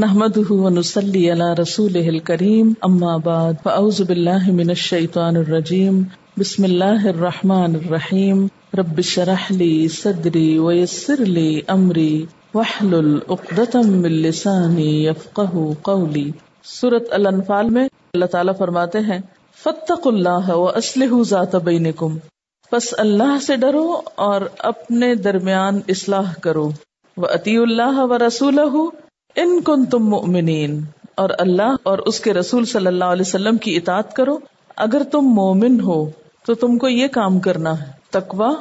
نحمده ونصلي على رسوله الكريم، أما بعد، فأعوذ بالله من الشيطان الرجيم، بسم الله الرحمن الرحيم، رب اشرح لي صدري ويسر لي أمري، واحلل عقدة من لساني يفقهوا قولي. سورة الانفال میں اللہ تعالیٰ فرماتے ہیں فتق اللہ و اسلح ذات بینکم پس اللہ سے ڈرو اور اپنے درمیان اصلاح کرو وہ عطی اللہ و رسول ان کن تم مؤمنین، اور اللہ اور اس کے رسول صلی اللہ علیہ وسلم کی اطاعت کرو۔ اگر تم مومن ہو، تو تم کو یہ کام کرنا ہے تقوا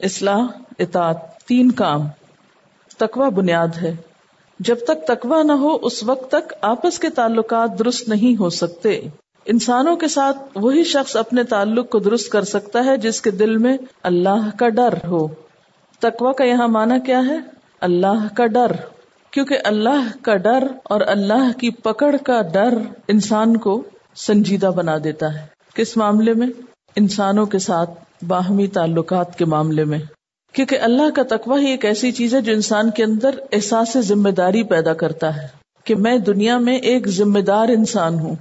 اصلاح، اطاعت، تین کام۔ تقوا بنیاد ہے۔ جب تک تقوا نہ ہو، اس وقت تک آپس کے تعلقات درست نہیں ہو سکتے۔ انسانوں کے ساتھ وہی شخص اپنے تعلق کو درست کر سکتا ہے، جس کے دل میں اللہ کا ڈر ہو۔ تقوا کا یہاں مانا کیا ہے؟ اللہ کا ڈر۔ کیونکہ اللہ کا ڈر اور اللہ کی پکڑ کا ڈر انسان کو سنجیدہ بنا دیتا ہے۔ کس معاملے میں؟ انسانوں کے ساتھ باہمی تعلقات کے معاملے میں۔ کیونکہ اللہ کا تقوی ہی ایک ایسی چیز ہے جو انسان کے اندر احساس ذمہ داری پیدا کرتا ہے کہ میں دنیا میں ایک ذمہ دار انسان ہوں۔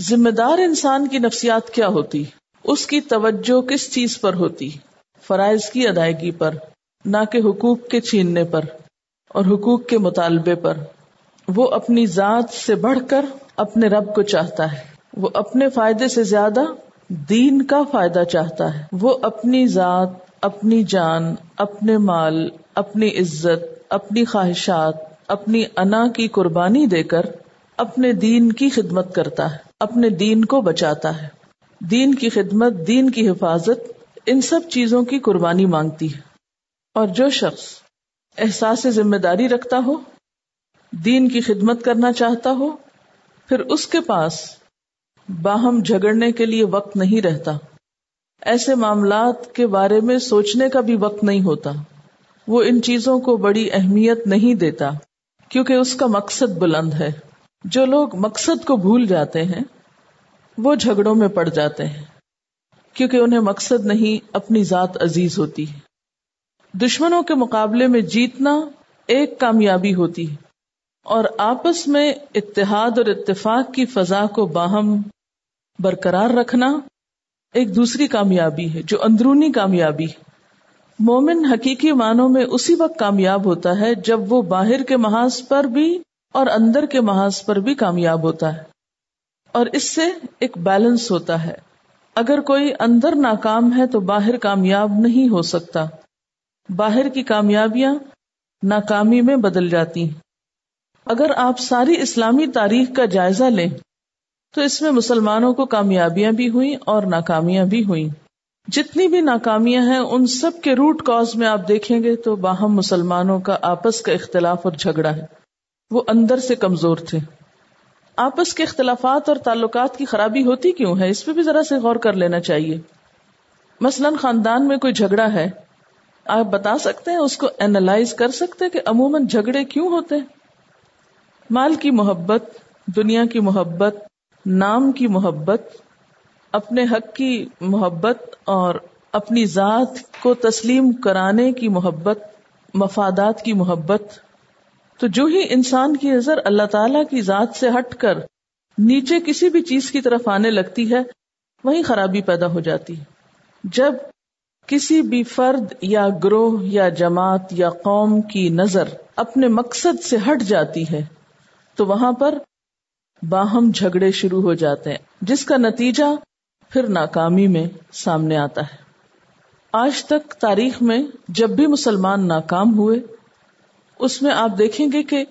ذمہ دار انسان کی نفسیات کیا ہوتی؟ اس کی توجہ کس چیز پر ہوتی؟ فرائض کی ادائیگی پر، نہ کہ حقوق کے چھیننے پر۔ اور حقوق کے مطالبے پر۔ وہ اپنی ذات سے بڑھ کر اپنے رب کو چاہتا ہے۔ وہ اپنے فائدے سے زیادہ دین کا فائدہ چاہتا ہے۔ وہ اپنی ذات، اپنی جان، اپنے مال، اپنی عزت، اپنی خواہشات، اپنی انا کی قربانی دے کر اپنے دین کی خدمت کرتا ہے۔ اپنے دین کو بچاتا ہے۔ دین کی خدمت، دین کی حفاظت، ان سب چیزوں کی قربانی مانگتی ہے۔ اور جو شخص احساس ذمہ داری رکھتا ہو، دین کی خدمت کرنا چاہتا ہو، پھر اس کے پاس باہم جھگڑنے کے لیے وقت نہیں رہتا۔ ایسے معاملات کے بارے میں سوچنے کا بھی وقت نہیں ہوتا۔ وہ ان چیزوں کو بڑی اہمیت نہیں دیتا، کیونکہ اس کا مقصد بلند ہے۔ جو لوگ مقصد کو بھول جاتے ہیں، وہ جھگڑوں میں پڑ جاتے ہیں، کیونکہ انہیں مقصد نہیں، اپنی ذات عزیز ہوتی ہے۔ دشمنوں کے مقابلے میں جیتنا ایک کامیابی ہوتی ہے اور آپس میں اتحاد اور اتفاق کی فضا کو باہم برقرار رکھنا ایک دوسری کامیابی ہے، جو اندرونی کامیابی مومن حقیقی معنوں میں اسی وقت کامیاب ہوتا ہے جب وہ باہر کے محاذ پر بھی اور اندر کے محاذ پر بھی کامیاب ہوتا ہے۔ اور اس سے ایک بیلنس ہوتا ہے۔ اگر کوئی اندر ناکام ہے تو باہر کامیاب نہیں ہو سکتا۔ باہر کی کامیابیاں ناکامی میں بدل جاتی ہیں۔ اگر آپ ساری اسلامی تاریخ کا جائزہ لیں، تو اس میں مسلمانوں کو کامیابیاں بھی ہوئیں اور ناکامیاں بھی ہوئیں۔ جتنی بھی ناکامیاں ہیں، ان سب کے روٹ کاز میں آپ دیکھیں گے تو باہم مسلمانوں کا آپس کا اختلاف اور جھگڑا ہے۔ وہ اندر سے کمزور تھے۔ آپس کے اختلافات اور تعلقات کی خرابی ہوتی کیوں ہے؟ اس پہ بھی ذرا سے غور کر لینا چاہیے۔ مثلاً خاندان میں کوئی جھگڑا ہے آپ بتا سکتے ہیں، اس کو اینالائز کر سکتے کہ عموماً جھگڑے کیوں ہوتے مال کی محبت، دنیا کی محبت، نام کی محبت، اپنے حق کی محبت اور اپنی ذات کو تسلیم کرانے کی محبت، مفادات کی محبت۔ تو جو ہی انسان کی نظر اللہ تعالی کی ذات سے ہٹ کر نیچے کسی بھی چیز کی طرف آنے لگتی ہے وہی خرابی پیدا ہو جاتی جب کسی بھی فرد یا گروہ یا جماعت یا قوم کی نظر اپنے مقصد سے ہٹ جاتی ہے، تو وہاں پر باہم جھگڑے شروع ہو جاتے ہیں، جس کا نتیجہ پھر ناکامی میں سامنے آتا ہے۔ آج تک تاریخ میں جب بھی مسلمان ناکام ہوئے، اس میں آپ دیکھیں گے کہ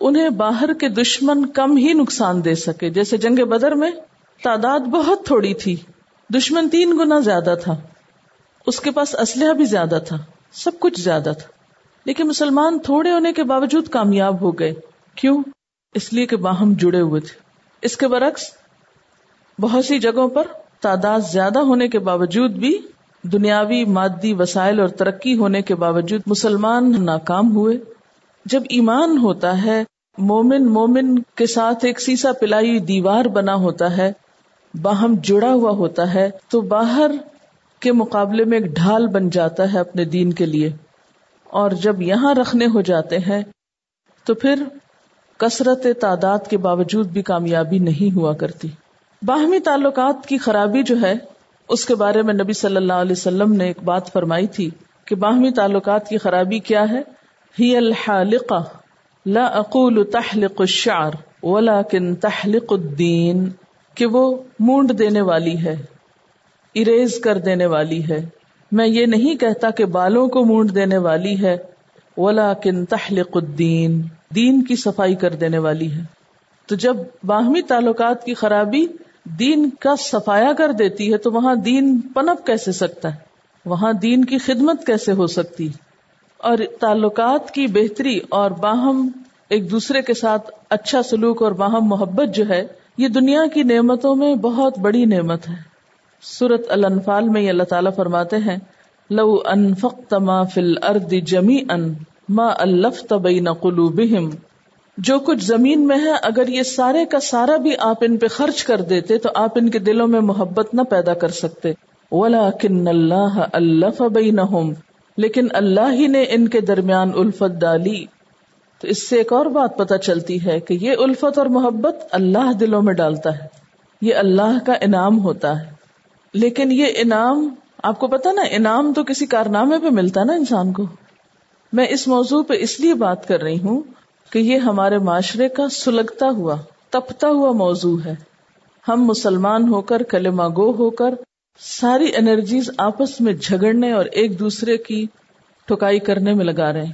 انہیں باہر کے دشمن کم ہی نقصان دے سکے۔ جیسے جنگ بدر میں تعداد بہت تھوڑی تھی، دشمن تین گنا زیادہ تھا۔ اس کے پاس اسلحہ بھی زیادہ تھا، سب کچھ زیادہ تھا۔ لیکن مسلمان تھوڑے ہونے کے باوجود کامیاب ہو گئے۔ کیوں؟ اس لیے کہ باہم جڑے ہوئے تھے۔ اس کے برعکس، بہت سی جگہوں پر تعداد زیادہ ہونے کے باوجود بھی دنیاوی مادی وسائل اور ترقی ہونے کے باوجود مسلمان ناکام ہوئے۔ جب ایمان ہوتا ہے، مومن مومن کے ساتھ ایک سیسا پلائی دیوار بنا ہوتا ہے، باہم جڑا ہوا ہوتا ہے، تو باہر کے مقابلے میں ایک ڈھال بن جاتا ہے اپنے دین کے لیے۔ اور جب یہاں رکھنے ہو جاتے ہیں، تو پھر کثرت تعداد کے باوجود بھی کامیابی نہیں ہوا کرتی۔ باہمی تعلقات کی خرابی جو ہے، اس کے بارے میں نبی صلی اللہ علیہ وسلم نے ایک بات فرمائی تھی کہ باہمی تعلقات کی خرابی کیا ہے۔ ہی الحالقہ، لا اقول تحلق الشعر ولكن تحلق الدین، کہ وہ مونڈ دینے والی ہے۔ اریز کر دینے والی ہے۔ میں یہ نہیں کہتا کہ بالوں کو مونڈ دینے والی ہے۔ ولیکن تحلق الدین دین کی صفائی کر دینے والی ہے۔ تو جب باہمی تعلقات کی خرابی دین کا صفایا کر دیتی ہے، تو وہاں دین پنپ کیسے سکتا ہے؟ وہاں دین کی خدمت کیسے ہو سکتی؟ اور تعلقات کی بہتری اور باہم ایک دوسرے کے ساتھ اچھا سلوک اور باہم محبت جو ہے، یہ دنیا کی نعمتوں میں بہت بڑی نعمت ہے۔ سورت الانفال میں اللہ تعالیٰ فرماتے ہیں، لو انفقت ما فی الارض جمیعا ما الفت بین قلوبہم۔ جو کچھ زمین میں ہے، اگر یہ سارے کا سارا بھی آپ ان پہ خرچ کر دیتے، تو آپ ان کے دلوں میں محبت نہ پیدا کر سکتے۔ ولیکن اللہ الف بینہم لیکن اللہ ہی نے ان کے درمیان الفت ڈالی۔ تو اس سے ایک اور بات پتہ چلتی ہے کہ یہ الفت اور محبت اللہ دلوں میں ڈالتا ہے۔ یہ اللہ کا انعام ہوتا ہے۔ لیکن یہ انعام، آپ کو پتا نا، انعام تو کسی کارنامے پہ ملتا نا انسان کو۔ میں اس موضوع پہ اس لیے بات کر رہی ہوں کہ یہ ہمارے معاشرے کا سلگتا ہوا، تپتا ہوا موضوع ہے۔ ہم مسلمان ہو کر، کلمہ گو ہو کر، ساری انرجیز آپس میں جھگڑنے اور ایک دوسرے کی ٹھکائی کرنے میں لگا رہے ہیں۔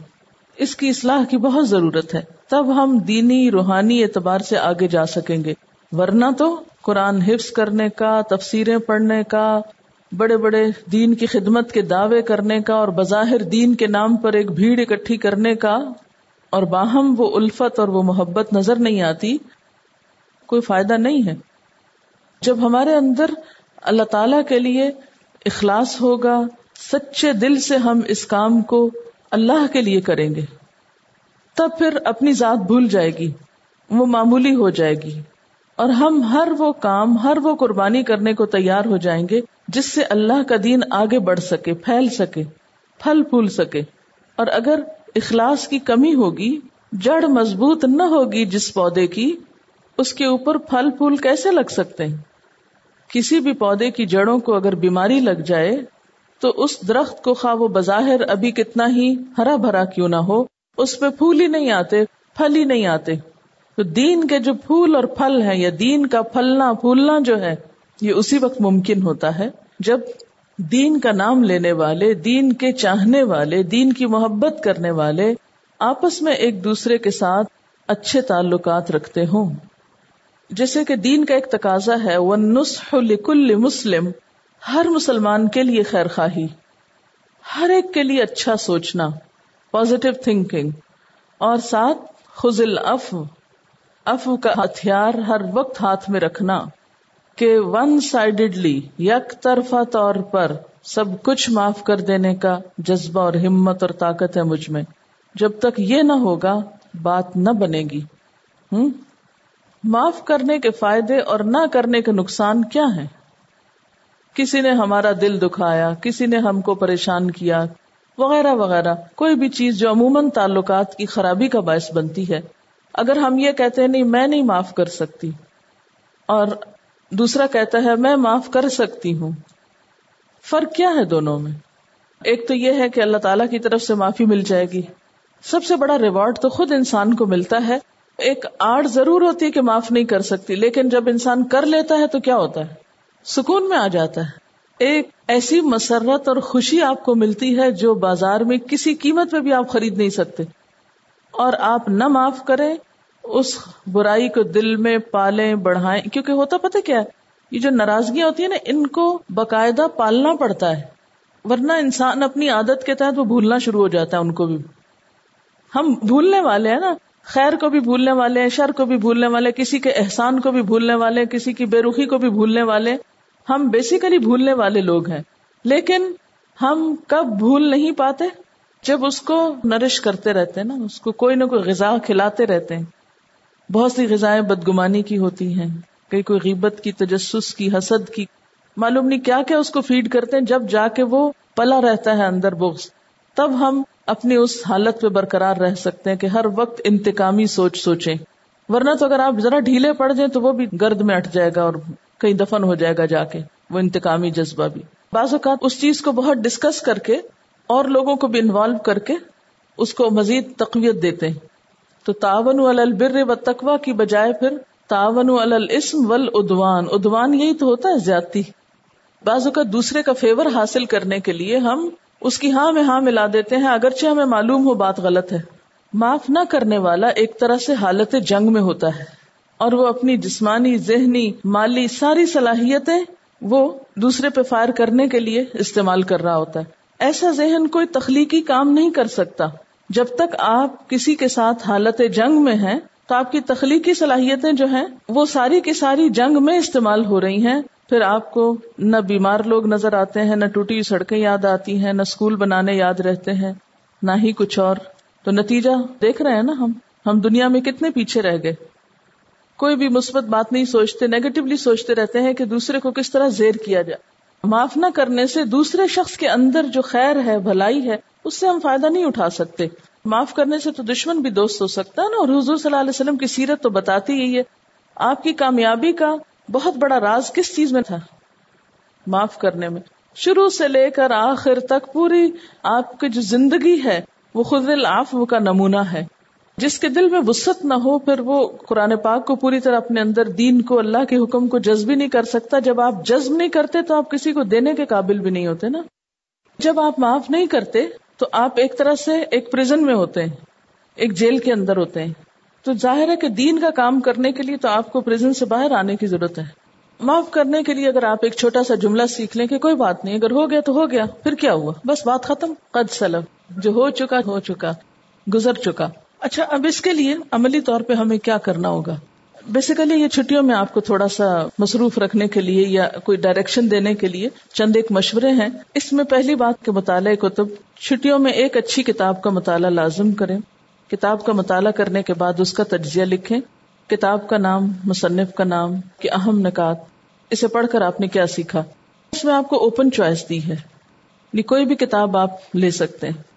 اس کی اصلاح کی بہت ضرورت ہے۔ تب ہم دینی، روحانی اعتبار سے آگے جا سکیں گے۔ ورنہ تو قرآن حفظ کرنے کا، تفسیریں پڑھنے کا، بڑے بڑے دین کی خدمت کے دعوے کرنے کا اور بظاہر دین کے نام پر ایک بھیڑ اکٹھی کرنے کا اور باہم وہ الفت اور وہ محبت نظر نہیں آتی، کوئی فائدہ نہیں ہے۔ جب ہمارے اندر اللہ تعالی کے لیے اخلاص ہوگا، سچے دل سے ہم اس کام کو اللہ کے لیے کریں گے، تب پھر اپنی ذات بھول جائے گی، وہ معمولی ہو جائے گی۔ اور ہم ہر وہ کام، ہر وہ قربانی کرنے کو تیار ہو جائیں گے جس سے اللہ کا دین آگے بڑھ سکے، پھیل سکے، پھل پھول سکے۔ اور اگر اخلاص کی کمی ہوگی، جڑ مضبوط نہ ہوگی جس پودے کی، اس کے اوپر پھل پھول کیسے لگ سکتے ہیں؟ کسی بھی پودے کی جڑوں کو اگر بیماری لگ جائے، تو اس درخت کو خواہ وہ بظاہر ابھی کتنا ہی ہرا بھرا کیوں نہ ہو، اس پہ پھول ہی نہیں آتے، پھل ہی نہیں آتے۔ تو دین کے جو پھول اور پھل ہیں یا دین کا پھلنا پھولنا جو ہے، یہ اسی وقت ممکن ہوتا ہے جب دین کا نام لینے والے، دین کے چاہنے والے، دین کی محبت کرنے والے آپس میں ایک دوسرے کے ساتھ اچھے تعلقات رکھتے ہوں۔ جیسے کہ دین کا ایک تقاضا ہے وہ نسخ لکل مسلم، ہر مسلمان کے لیے خیر خواہی، ہر ایک کے لیے اچھا سوچنا پازیٹو تھنکنگ اور ساتھ خزل اف افو کا ہتھیار ہر وقت ہاتھ میں رکھنا کہ ون سائڈڈلی یک طرفہ طور پر سب کچھ معاف کر دینے کا جذبہ اور ہمت اور طاقت ہے مجھ میں۔ جب تک یہ نہ ہوگا، بات نہ بنے گی۔ ہوں معاف کرنے کے فائدے اور نہ کرنے کے نقصان کیا ہے کسی نے ہمارا دل دکھایا، کسی نے ہم کو پریشان کیا، وغیرہ وغیرہ۔ کوئی بھی چیز جو عموماً تعلقات کی خرابی کا باعث بنتی ہے۔ اگر ہم یہ کہتے ہیں نہیں، میں نہیں معاف کر سکتی، اور دوسرا کہتا ہے میں معاف کر سکتی ہوں، فرق کیا ہے دونوں میں؟ ایک تو یہ ہے کہ اللہ تعالی کی طرف سے معافی مل جائے گی۔ سب سے بڑا ریوارڈ تو خود انسان کو ملتا ہے۔ ایک آڑ ضرور ہوتی ہے کہ معاف نہیں کر سکتی، لیکن جب انسان کر لیتا ہے تو کیا ہوتا ہے؟ سکون میں آ جاتا ہے۔ ایک ایسی مسرت اور خوشی آپ کو ملتی ہے جو بازار میں کسی قیمت پہ بھی آپ خرید نہیں سکتے۔ اور آپ نہ معاف کریں، اس برائی کو دل میں پالیں، بڑھائیں۔ کیونکہ ہوتا پتہ کیا یہ جو ناراضگیاں ہوتی ہیں نا، ان کو باقاعدہ پالنا پڑتا ہے۔ ورنہ انسان اپنی عادت کے تحت وہ بھولنا شروع ہو جاتا ہے ان کو بھی۔ ہم بھولنے والے ہیں نا۔ خیر کو بھی بھولنے والے ہیں، شر کو بھی بھولنے والے کسی کے احسان کو بھی بھولنے والے کسی کی بے رخی کو بھی بھولنے والے ہم بیسیکلی بھولنے والے لوگ ہیں۔ لیکن ہم کب بھول نہیں پاتے؟ جب اس کو نرش کرتے رہتے ہیں نا، اس کو کوئی نہ کوئی غذا کھلاتے رہتے ہیں۔ بہت سی غذائیں بدگمانی کی ہوتی ہیں۔ کئی کوئی غیبت کی، تجسس کی، حسد کی۔ معلوم نہیں کیا کیا اس کو فیڈ کرتے ہیں۔ جب جا کے وہ پلا رہتا ہے اندر بغض، تب ہم اپنی اس حالت پہ برقرار رہ سکتے ہیں کہ ہر وقت انتقامی سوچ سوچیں۔ ورنہ تو اگر آپ ذرا ڈھیلے پڑ جائیں تو وہ بھی گرد میں اٹھ جائے گا اور کہیں دفن ہو جائے گا جا کے۔ وہ انتقامی جذبہ بھی۔ بعض اوقات اس چیز کو بہت ڈسکس کر کے اور لوگوں کو بھی انوالو کر کے اس کو مزید تقویت دیتے ہیں۔ تو تعاون البر و تقوا کی بجائے پھر تعاون الاسم ول ادوان ادوان یہی تو ہوتا ہے زیادتی۔ بعض اوقات دوسرے کا فیور حاصل کرنے کے لیے ہم اس کی ہاں میں ہاں ملا دیتے ہیں، اگرچہ ہمیں معلوم ہو بات غلط ہے۔ معاف نہ کرنے والا ایک طرح سے حالت جنگ میں ہوتا ہے۔ اور وہ اپنی جسمانی، ذہنی، مالی ساری صلاحیتیں وہ دوسرے پہ فائر کرنے کے لیے استعمال کر رہا ہوتا ہے۔ ایسا ذہن کوئی تخلیقی کام نہیں کر سکتا۔ جب تک آپ کسی کے ساتھ حالت جنگ میں ہیں، تو آپ کی تخلیقی صلاحیتیں جو ہیں، وہ ساری کی ساری جنگ میں استعمال ہو رہی ہیں۔ پھر آپ کو نہ بیمار لوگ نظر آتے ہیں، نہ ٹوٹی سڑکیں یاد آتی ہیں، نہ اسکول بنانے یاد رہتے ہیں، نہ ہی کچھ اور۔ تو نتیجہ دیکھ رہے ہیں نا ہم۔ ہم دنیا میں کتنے پیچھے رہ گئے۔ کوئی بھی مثبت بات نہیں، سوچتے نیگیٹولی سوچتے رہتے ہیں کہ دوسرے کو کس طرح زیر کیا جائے۔ معاف نہ کرنے سے دوسرے شخص کے اندر جو خیر ہے، بھلائی ہے، اس سے ہم فائدہ نہیں اٹھا سکتے۔ معاف کرنے سے تو دشمن بھی دوست ہو سکتا ہے نا؟ اور حضور صلی اللہ علیہ وسلم کی سیرت تو بتاتی ہی ہے۔ آپ کی کامیابی کا بہت بڑا راز کس چیز میں تھا؟ معاف کرنے میں۔ شروع سے لے کر آخر تک پوری آپ کی جو زندگی ہے، وہ خود العفو کا نمونہ ہے۔ جس کے دل میں وسط نہ ہو، پھر وہ قرآن پاک کو پوری طرح اپنے اندر دین کو، اللہ کے حکم کو جذب نہیں کر سکتا۔ جب آپ جذب نہیں کرتے تو آپ کسی کو دینے کے قابل بھی نہیں ہوتے نا۔ جب آپ معاف نہیں کرتے تو آپ ایک طرح سے ایک پرزن میں ہوتے ہیں، ایک جیل کے اندر ہوتے ہیں۔ تو ظاہر ہے کہ دین کا کام کرنے کے لیے تو آپ کو پرزن سے باہر آنے کی ضرورت ہے۔ معاف کرنے کے لیے اگر آپ ایک چھوٹا سا جملہ سیکھ لیں کہ کوئی بات نہیں، اگر ہو گیا تو ہو گیا، پھر کیا ہوا؟ بس بات ختم۔ قد سلب جو ہو چکا ہو چکا، گزر چکا۔ اچھا اب اس کے لیے عملی طور پہ ہمیں کیا کرنا ہوگا؟ بیسیکلی یہ چھٹیوں میں آپ کو تھوڑا سا مصروف رکھنے کے لیے یا کوئی ڈائریکشن دینے کے لیے چند ایک مشورے ہیں۔ اس میں پہلی بات کے مطالعہ کتب، چھٹیوں میں ایک اچھی کتاب کا مطالعہ لازم کریں۔ کتاب کا مطالعہ کرنے کے بعد اس کا تجزیہ لکھیں۔ کتاب کا نام، مصنف کا نام کہ اہم نکات۔ اسے پڑھ کر آپ نے کیا سیکھا؟ اس میں آپ کو اوپن چوائس دی ہے۔ یعنی کوئی بھی کتاب آپ لے سکتے ہیں۔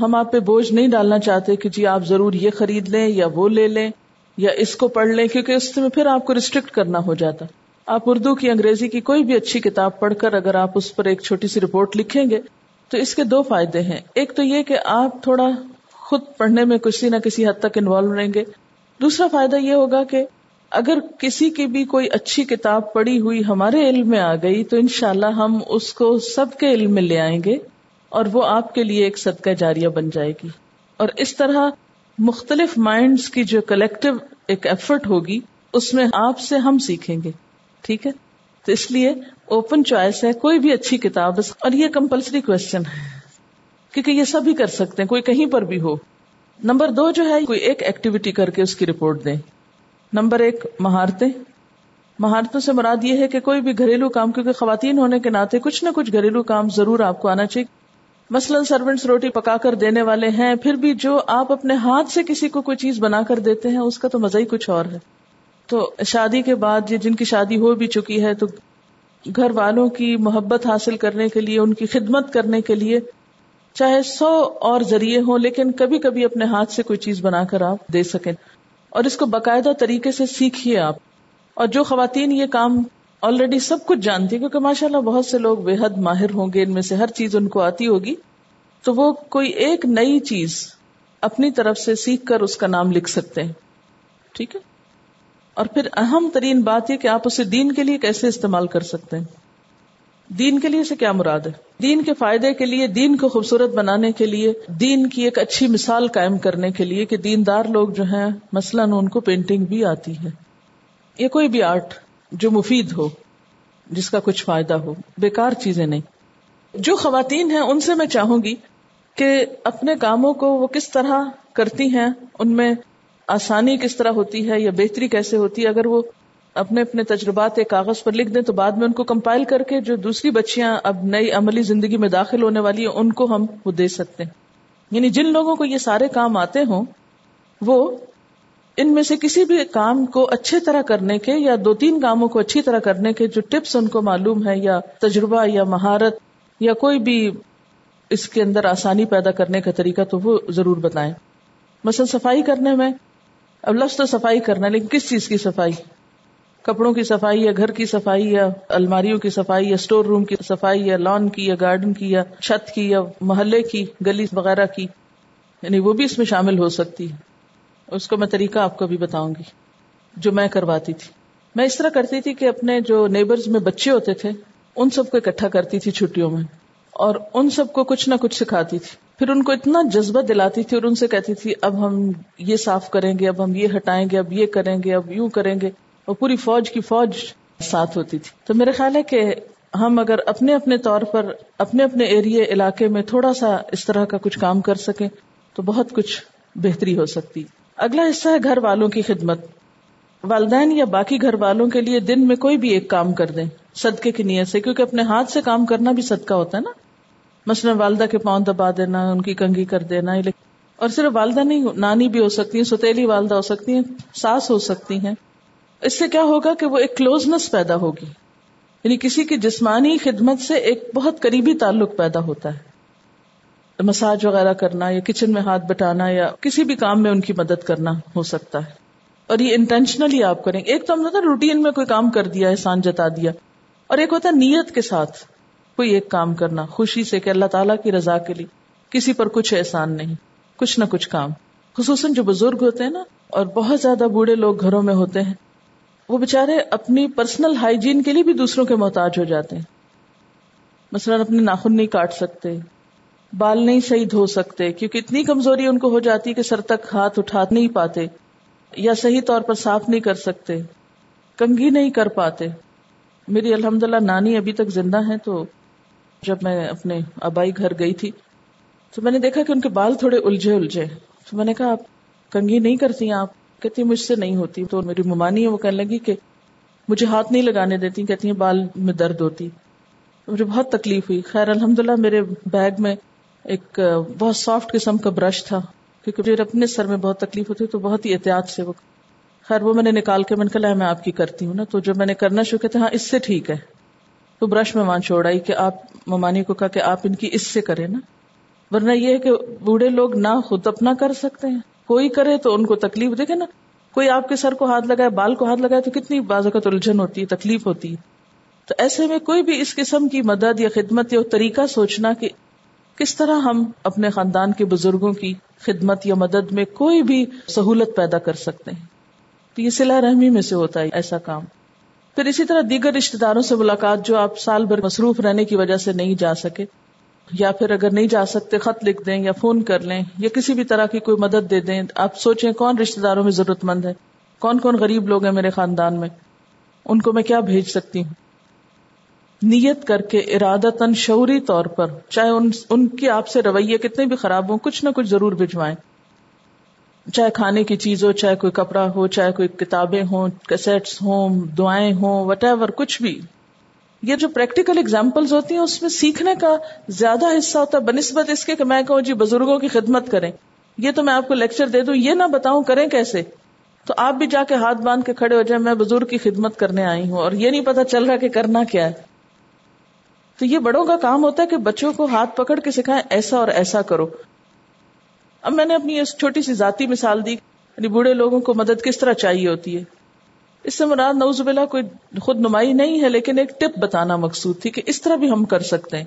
ہم آپ پہ بوجھ نہیں ڈالنا چاہتے کہ جی آپ ضرور یہ خرید لیں یا وہ لے لیں یا اس کو پڑھ لیں، کیونکہ اس میں پھر آپ کو ریسٹرکٹ کرنا ہو جاتا۔ آپ اردو کی، انگریزی کی کوئی بھی اچھی کتاب پڑھ کر اگر آپ اس پر ایک چھوٹی سی رپورٹ لکھیں گے، تو اس کے دو فائدے ہیں۔ ایک تو یہ کہ آپ تھوڑا خود پڑھنے میں کسی نہ کسی حد تک انوالو رہیں گے۔ دوسرا فائدہ یہ ہوگا کہ اگر کسی کی بھی کوئی اچھی کتاب پڑھی ہوئی ہمارے علم میں آ گئی، تو انشاءاللہ ہم اس کو سب کے علم میں لے آئیں گے۔ اور وہ آپ کے لیے ایک صدقہ جاریہ بن جائے گی۔ اور اس طرح مختلف مائنڈس کی جو کلیکٹو ایک ایفرٹ ہوگی، اس میں آپ سے ہم سیکھیں گے۔ ٹھیک ہے؟ تو اس لیے اوپن چوائس ہے، کوئی بھی اچھی کتاب اور یہ کمپلسری کوشچن ہے۔ کیونکہ یہ سب ہی کر سکتے ہیں، کوئی کہیں پر بھی ہو۔ نمبر دو جو ہے، کوئی ایک ایکٹیویٹی کر کے اس کی رپورٹ دیں۔ نمبر ایک، مہارتیں۔ مہارتوں سے مراد یہ ہے کہ کوئی بھی گھریلو کام، کیونکہ خواتین ہونے کے ناطے کچھ نہ کچھ گھریلو کام ضرور آپ کو آنا چاہیے۔ مثلاً سروینٹس روٹی پکا کر دینے والے ہیں، پھر بھی جو آپ اپنے ہاتھ سے کسی کو کوئی چیز بنا کر دیتے ہیں، اس کا تو مزہ ہی کچھ اور ہے۔ تو شادی کے بعد جن کی شادی ہو بھی چکی ہے، تو گھر والوں کی محبت حاصل کرنے کے لیے، ان کی خدمت کرنے کے لیے چاہے سو اور ذریعے ہوں، لیکن کبھی کبھی اپنے ہاتھ سے کوئی چیز بنا کر آپ دے سکیں۔ اور اس کو باقاعدہ طریقے سے سیکھیے آپ۔ اور جو خواتین یہ کام آلریڈی سب کچھ جانتی کیونکہ ماشاء اللہ بہت سے لوگ بے حد ماہر ہوں گے، ان میں سے ہر چیز ان کو آتی ہوگی۔ تو وہ کوئی ایک نئی چیز اپنی طرف سے سیکھ کر اس کا نام لکھ سکتے ہیں۔ ٹھیک ہے؟ اور پھر اہم ترین بات یہ کہ آپ اسے دین کے لیے کیسے استعمال کر سکتے ہیں۔ دین کے لیے سے کیا مراد ہے؟ دین کے فائدے کے لیے، دین کو خوبصورت بنانے کے لیے، دین کی ایک اچھی مثال قائم کرنے کے لیے کہ دیندار لوگ جو ہیں، مثلاً ان کو پینٹنگ بھی آتی ہے۔ یا کوئی بھی آرٹ جو مفید ہو، جس کا کچھ فائدہ ہو، بیکار چیزیں نہیں۔ جو خواتین ہیں، ان سے میں چاہوں گی کہ اپنے کاموں کو وہ کس طرح کرتی ہیں، ان میں آسانی کس طرح ہوتی ہے یا بہتری کیسے ہوتی ہے، اگر وہ اپنے اپنے تجربات ایک کاغذ پر لکھ دیں تو بعد میں ان کو کمپائل کر کے جو دوسری بچیاں اب نئی عملی زندگی میں داخل ہونے والی ہیں، ان کو ہم وہ دے سکتے ہیں۔ یعنی جن لوگوں کو یہ سارے کام آتے ہوں، وہ ان میں سے کسی بھی کام کو اچھے طرح کرنے کے یا دو تین کاموں کو اچھی طرح کرنے کے جو ٹپس ان کو معلوم ہے یا تجربہ یا مہارت یا کوئی بھی اس کے اندر آسانی پیدا کرنے کا طریقہ تو وہ ضرور بتائیں۔ مثلا صفائی کرنے میں، اب لفظ تو صفائی کرنا لیکن کس چیز کی صفائی؟ کپڑوں کی صفائی یا گھر کی صفائی یا الماریوں کی صفائی یا اسٹور روم کی صفائی یا لان کی یا گارڈن کی یا چھت کی یا محلے کی، گلی وغیرہ کی یعنی وہ بھی اس میں شامل ہو سکتی ہے۔ اس کو میں طریقہ آپ کو بھی بتاؤں گی، جو میں کرواتی تھی۔ میں اس طرح کرتی تھی کہ اپنے جو نیبرز میں بچے ہوتے تھے، ان سب کو اکٹھا کرتی تھی چھٹیوں میں۔ اور ان سب کو کچھ نہ کچھ سکھاتی تھی۔ پھر ان کو اتنا جذبہ دلاتی تھی اور ان سے کہتی تھی، اب ہم یہ صاف کریں گے، اب ہم یہ ہٹائیں گے، اب یہ کریں گے، اب یوں کریں گے۔ اور پوری فوج کی فوج ساتھ ہوتی تھی۔ تو میرا خیال ہے کہ ہم اگر اپنے اپنے طور پر اپنے اپنے ایریے علاقے میں تھوڑا سا اس طرح کا کچھ کام کر سکیں، تو بہت کچھ بہتری ہو سکتی۔ اگلا حصہ ہے گھر والوں کی خدمت۔ والدین یا باقی گھر والوں کے لیے دن میں کوئی بھی ایک کام کر دیں، صدقے کی نیت سے، کیونکہ اپنے ہاتھ سے کام کرنا بھی صدقہ ہوتا ہے نا۔ مثلا والدہ کے پاؤں دبا دینا، ان کی کنگھی کر دینا اور صرف والدہ نہیں، نانی بھی ہو سکتی ہیں ستیلی والدہ ہو سکتی ہیں، ساس ہو سکتی ہیں۔ اس سے کیا ہوگا کہ وہ ایک کلوزنس پیدا ہوگی۔ یعنی کسی کی جسمانی خدمت سے ایک بہت قریبی تعلق پیدا ہوتا ہے۔ مساج وغیرہ کرنا یا کچن میں ہاتھ بٹانا یا کسی بھی کام میں ان کی مدد کرنا ہو سکتا ہے۔ اور یہ انٹینشنلی آپ کریں۔ ایک تو ہم نے روٹین میں کوئی کام کر دیا، احسان جتا دیا۔ اور ایک ہوتا ہے نیت کے ساتھ کوئی ایک کام کرنا، خوشی سے کہ اللہ تعالیٰ کی رضا کے لیے۔ کسی پر کچھ احسان نہیں، کچھ نہ کچھ کام۔ خصوصاً جو بزرگ ہوتے ہیں نا، اور بہت زیادہ بوڑھے لوگ گھروں میں ہوتے ہیں، وہ بےچارے اپنی پرسنل ہائیجین کے لیے بھی دوسروں کے محتاج ہو جاتے ہیں۔ مثلاً اپنے ناخن نہیں کاٹ سکتے بال نہیں صحیح دھو سکتے، کیونکہ اتنی کمزوری ان کو ہو جاتی کہ سر تک ہاتھ اٹھا نہیں پاتے یا صحیح طور پر صاف نہیں کر سکتے، کنگھی نہیں کر پاتے۔ میری الحمد للہ نانی ابھی تک زندہ ہے تو جب میں اپنے ابائی گھر گئی تھی، تو میں نے دیکھا کہ ان کے بال تھوڑے الجھے الجھے۔ تو میں نے کہا، آپ کنگھی نہیں کرتی، آپ کہتی مجھ سے نہیں ہوتی۔ تو میری ممانی ہے، وہ کہنے لگی کہ مجھے ہاتھ نہیں لگانے دیتی، کہتی ہیں بال میں درد ہوتی۔ مجھے بہت تکلیف ہوئی۔ خیر الحمد للہ میرے بیگ میں ایک بہت سافٹ قسم کا برش تھا، کیونکہ مجھے اپنے سر میں بہت تکلیف ہوتی، تو بہت ہی احتیاط سے وہ، خیر وہ میں نے نکال کے میں نے کہا میں آپ کی کرتی ہوں نا۔ تو جب میں نے کرنا شروع کیا تھا ہاں اس سے ٹھیک ہے۔ تو برش میں وہاں چھوڑ آئی کہ آپ، ممانی کو کہا کہ آپ ان کی اس سے کریں نا۔ ورنہ یہ ہے کہ بوڑھے لوگ نہ خود اپنا کر سکتے ہیں۔ کوئی کرے تو ان کو تکلیف دیکھے نا، کوئی آپ کے سر کو ہاتھ لگائے، بال کو ہاتھ لگائے، تو کتنی بازوقت الجھن ہوتی ہے تکلیف ہوتی۔ ہے تو ایسے میں کوئی بھی اس قسم کی مدد یا خدمت یا طریقہ سوچنا کہ کس طرح ہم اپنے خاندان کے بزرگوں کی خدمت یا مدد میں کوئی بھی سہولت پیدا کر سکتے ہیں؟ تو یہ سلا رحمی میں سے ہوتا ہے ایسا کام۔ پھر اسی طرح دیگر رشتے داروں سے ملاقات جو آپ سال بھر مصروف رہنے کی وجہ سے نہیں جا سکے، یا پھر اگر نہیں جا سکتے خط لکھ دیں یا فون کر لیں یا کسی بھی طرح کی کوئی مدد دے دیں، آپ سوچیں کون رشتے داروں میں ضرورت مند ہے؟ کون کون غریب لوگ ہیں میرے خاندان میں؟ ان کو میں کیا بھیج سکتی ہوں؟ نیت کر کے ارادتن شعوری طور پر، چاہے ان ان کے آپ سے رویے کتنے بھی خراب ہوں، کچھ نہ کچھ ضرور بھجوائیں۔ چاہے کھانے کی چیز ہو، چاہے کوئی کپڑا ہو، چاہے کوئی کتابیں ہوں، کیسٹس ہوں، دعائیں ہوں وٹ ایور کچھ بھی۔ یہ جو پریکٹیکل اگزامپل ہوتی ہیں، اس میں سیکھنے کا زیادہ حصہ ہوتا ہے، بنسبت اس کے کہ میں کہوں جی بزرگوں کی خدمت کریں۔ یہ تو میں آپ کو لیکچر دے دوں، یہ نہ بتاؤں کریں کیسے؟ تو آپ بھی جا کے ہاتھ باندھ کے کھڑے ہو جائیں، میں بزرگ کی خدمت کرنے آئی ہوں اور یہ نہیں پتا چل رہا کہ کرنا کیا ہے۔ تو یہ بڑوں کا کام ہوتا ہے کہ بچوں کو ہاتھ پکڑ کے سکھائیں، ایسا اور ایسا کرو۔ اب میں نے اپنی اس چھوٹی سی ذاتی مثال دی یعنی بوڑھے لوگوں کو مدد کس طرح چاہیے ہوتی ہے۔ اس سے مراد نوز بلا کوئی خود نمائی نہیں ہے، لیکن ایک ٹپ بتانا مقصود تھی کہ اس طرح بھی ہم کر سکتے ہیں۔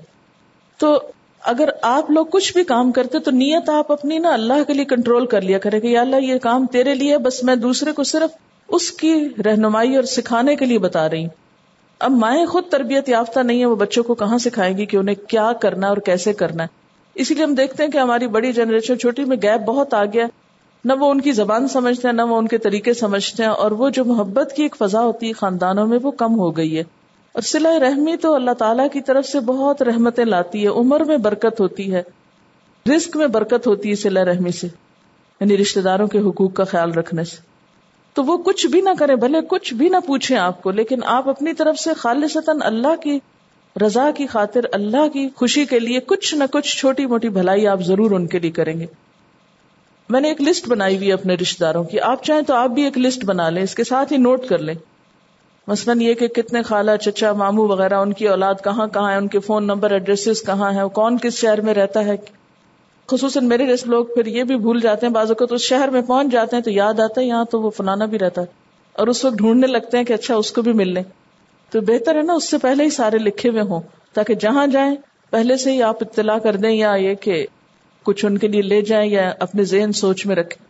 تو اگر آپ لوگ کچھ بھی کام کرتے تو نیت آپ اپنی نا اللہ کے لیے کنٹرول کر لیا کرے کہ یا اللہ یہ کام تیرے لیے بس میں دوسرے کو صرف اس کی رہنمائی اور سکھانے کے لیے بتا رہی اب مائیں خود تربیت یافتہ نہیں ہے وہ بچوں کو کہاں سکھائیں گی کہ انہیں کیا کرنا اور کیسے کرنا ہے؟ اسی لیے ہم دیکھتے ہیں کہ ہماری بڑی جنریشن چھوٹی میں گیپ بہت آ گیا نہ وہ ان کی زبان سمجھتے ہیں، نہ وہ ان کے طریقے سمجھتے ہیں۔ اور وہ جو محبت کی ایک فضا ہوتی ہے خاندانوں میں، وہ کم ہو گئی ہے۔ اور سلا رحمی تو اللہ تعالیٰ کی طرف سے بہت رحمتیں لاتی ہے۔ عمر میں برکت ہوتی ہے۔ رسک میں برکت ہوتی ہے سلا رحمی سے۔ یعنی رشتے داروں کے حقوق کا خیال رکھنے سے۔ تو وہ کچھ بھی نہ کرے، بھلے کچھ بھی نہ پوچھیں آپ کو، لیکن آپ اپنی طرف سے خالصتاً اللہ کی رضا کی خاطر، اللہ کی خوشی کے لیے کچھ نہ کچھ چھوٹی موٹی بھلائی آپ ضرور ان کے لیے کریں گے۔ میں نے ایک لسٹ بنائی ہوئی اپنے رشتے داروں کی۔ آپ چاہیں تو آپ بھی ایک لسٹ بنا لیں، اس کے ساتھ ہی نوٹ کر لیں۔ مثلاً یہ کہ کتنے خالہ، چچا مامو وغیرہ، ان کی اولاد کہاں کہاں ہے، ان کے فون نمبر ایڈریس کہاں ہے کون کس شہر میں رہتا ہے خصوصاً میرے جیسے لوگ پھر یہ بھی بھول جاتے ہیں، بعض اوقات اس شہر میں پہنچ جاتے ہیں تو یاد آتا ہے، یہاں تو وہ فنانا بھی رہتا ہے۔ اور اس وقت ڈھونڈنے لگتے ہیں کہ اچھا اس کو بھی مل لیں۔ تو بہتر ہے نا، اس سے پہلے ہی سارے لکھے ہوئے ہوں، تاکہ جہاں جائیں، پہلے سے ہی آپ اطلاع کر دیں یا یہ کہ کچھ ان کے لیے لے جائیں یا اپنے ذہن سوچ میں رکھیں۔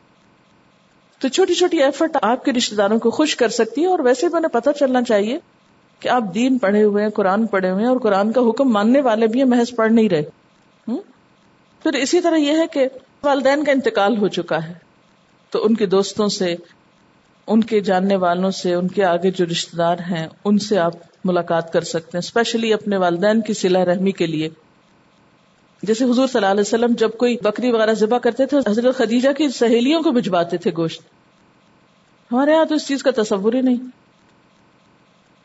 تو چھوٹی چھوٹی ایفرٹ آپ کے رشتے داروں کو خوش کر سکتی ہے، اور ویسے بھی انہیں پتہ چلنا چاہیے کہ آپ دین پڑھے ہوئے ہیں، قرآن پڑھے ہوئے ہیں، اور قرآن کا حکم ماننے والے بھی ہیں، محض پڑھ نہیں رہے۔ پھر اسی طرح یہ ہے کہ والدین کا انتقال ہو چکا ہے۔ تو ان کے دوستوں سے، ان کے جاننے والوں سے، ان کے آگے جو رشتے دار ہیں، ان سے آپ ملاقات کر سکتے ہیں اسپیشلی اپنے والدین کی سلا رحمی کے لیے۔ جیسے حضور صلی اللہ علیہ وسلم جب کوئی بکری وغیرہ ذبح کرتے تھے، حضرت خدیجہ کی سہیلیوں کو بھجواتے تھے گوشت۔ ہمارے یہاں تو اس چیز کا تصور ہی نہیں۔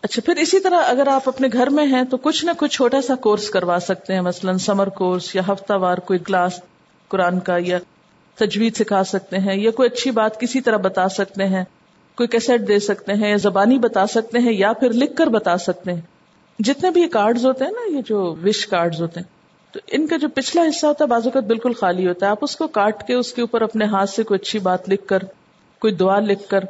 اچھا پھر اسی طرح اگر آپ اپنے گھر میں ہیں تو کچھ نہ کچھ چھوٹا سا کورس کروا سکتے ہیں، مثلاً سمر کورس یا ہفتہ وار کوئی کلاس قرآن کا یا تجوید سکھا سکتے ہیں یا کوئی اچھی بات کسی طرح بتا سکتے ہیں، کوئی کیسٹ دے سکتے ہیں یا زبانی بتا سکتے ہیں یا پھر لکھ کر بتا سکتے ہیں۔ جتنے بھی کارڈ ہوتے ہیں نا، یہ جو وش کارڈ ہوتے ہیں، تو ان کا جو پچھلا حصہ ہوتا ہے بازو کا بالکل خالی ہوتا ہے۔ آپ اس کو کاٹ کے اس کے اوپر اپنے ہاتھ سے کوئی اچھی بات لکھ کر، کوئی دعا لکھ کر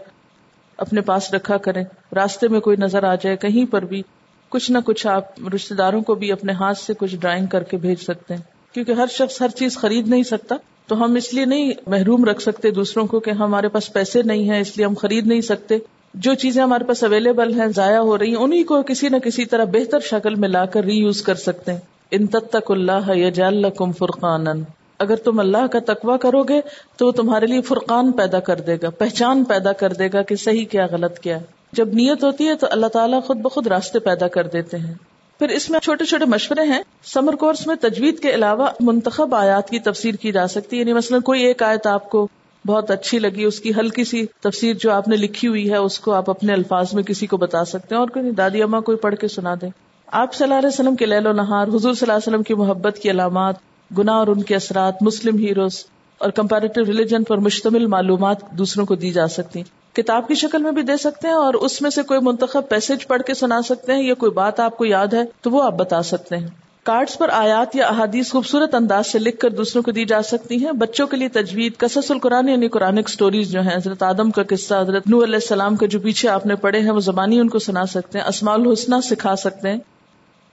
اپنے پاس رکھا کریں۔ راستے میں کوئی نظر آ جائے، کہیں پر بھی کچھ نہ کچھ آپ رشتے داروں کو بھی اپنے ہاتھ سے کچھ ڈرائنگ کر کے بھیج سکتے ہیں۔ کیونکہ ہر شخص ہر چیز خرید نہیں سکتا، تو ہم اس لیے نہیں محروم رکھ سکتے دوسروں کو کہ ہمارے پاس پیسے نہیں ہیں، اس لیے ہم خرید نہیں سکتے۔ جو چیزیں ہمارے پاس اویلیبل ہیں، ضائع ہو رہی ہیں انہیں کو کسی نہ کسی طرح بہتر شکل میں لا کر ری یوز کر سکتے ہیں۔ ان تک اللہ یجال کم فرقان اگر تم اللہ کا تقوا کرو گے تو وہ تمہارے لیے فرقان پیدا کر دے گا، پہچان پیدا کر دے گا کہ صحیح کیا، غلط کیا۔ جب نیت ہوتی ہے تو اللہ تعالیٰ خود بخود راستے پیدا کر دیتے ہیں۔ پھر اس میں چھوٹے چھوٹے مشورے ہیں۔ سمر کورس میں تجوید کے علاوہ منتخب آیات کی تفسیر کی جا سکتی ہے۔ یعنی مثلاً کوئی ایک آیت آپ کو بہت اچھی لگی، اس کی ہلکی سی تفسیر جو آپ نے لکھی ہوئی ہے، اس کو آپ اپنے الفاظ میں کسی کو بتا سکتے ہیں۔ اور کوئی دادی اما کوئی پڑھ کے سنا دیں۔ آپ صلی اللہ علیہ وسلم کے لہل و نہار، حضور صلی اللہ علیہ وسلم کی محبت کی علامات گناہ اور ان کے اثرات مسلم ہیروز اور کمپیریٹو ریلیجن پر مشتمل معلومات دوسروں کو دی جا سکتی کتاب کی شکل میں بھی دے سکتے ہیں اور اس میں سے کوئی منتخب پیسج پڑھ کے سنا سکتے ہیں یا کوئی بات آپ کو یاد ہے تو وہ آپ بتا سکتے ہیں۔ کارڈز پر آیات یا احادیث خوبصورت انداز سے لکھ کر دوسروں کو دی جا سکتی ہیں۔ بچوں کے لیے تجوید، قصص القرآن یعنی قرآن اسٹوریز جو ہیں، حضرت آدم کا قصہ، حضرت نور علیہ السلام کا جو پیچھے آپ نے پڑھے ہیں، وہ زبانی ان کو سنا سکتے ہیں، اسماء الحسنہ سکھا سکتے ہیں۔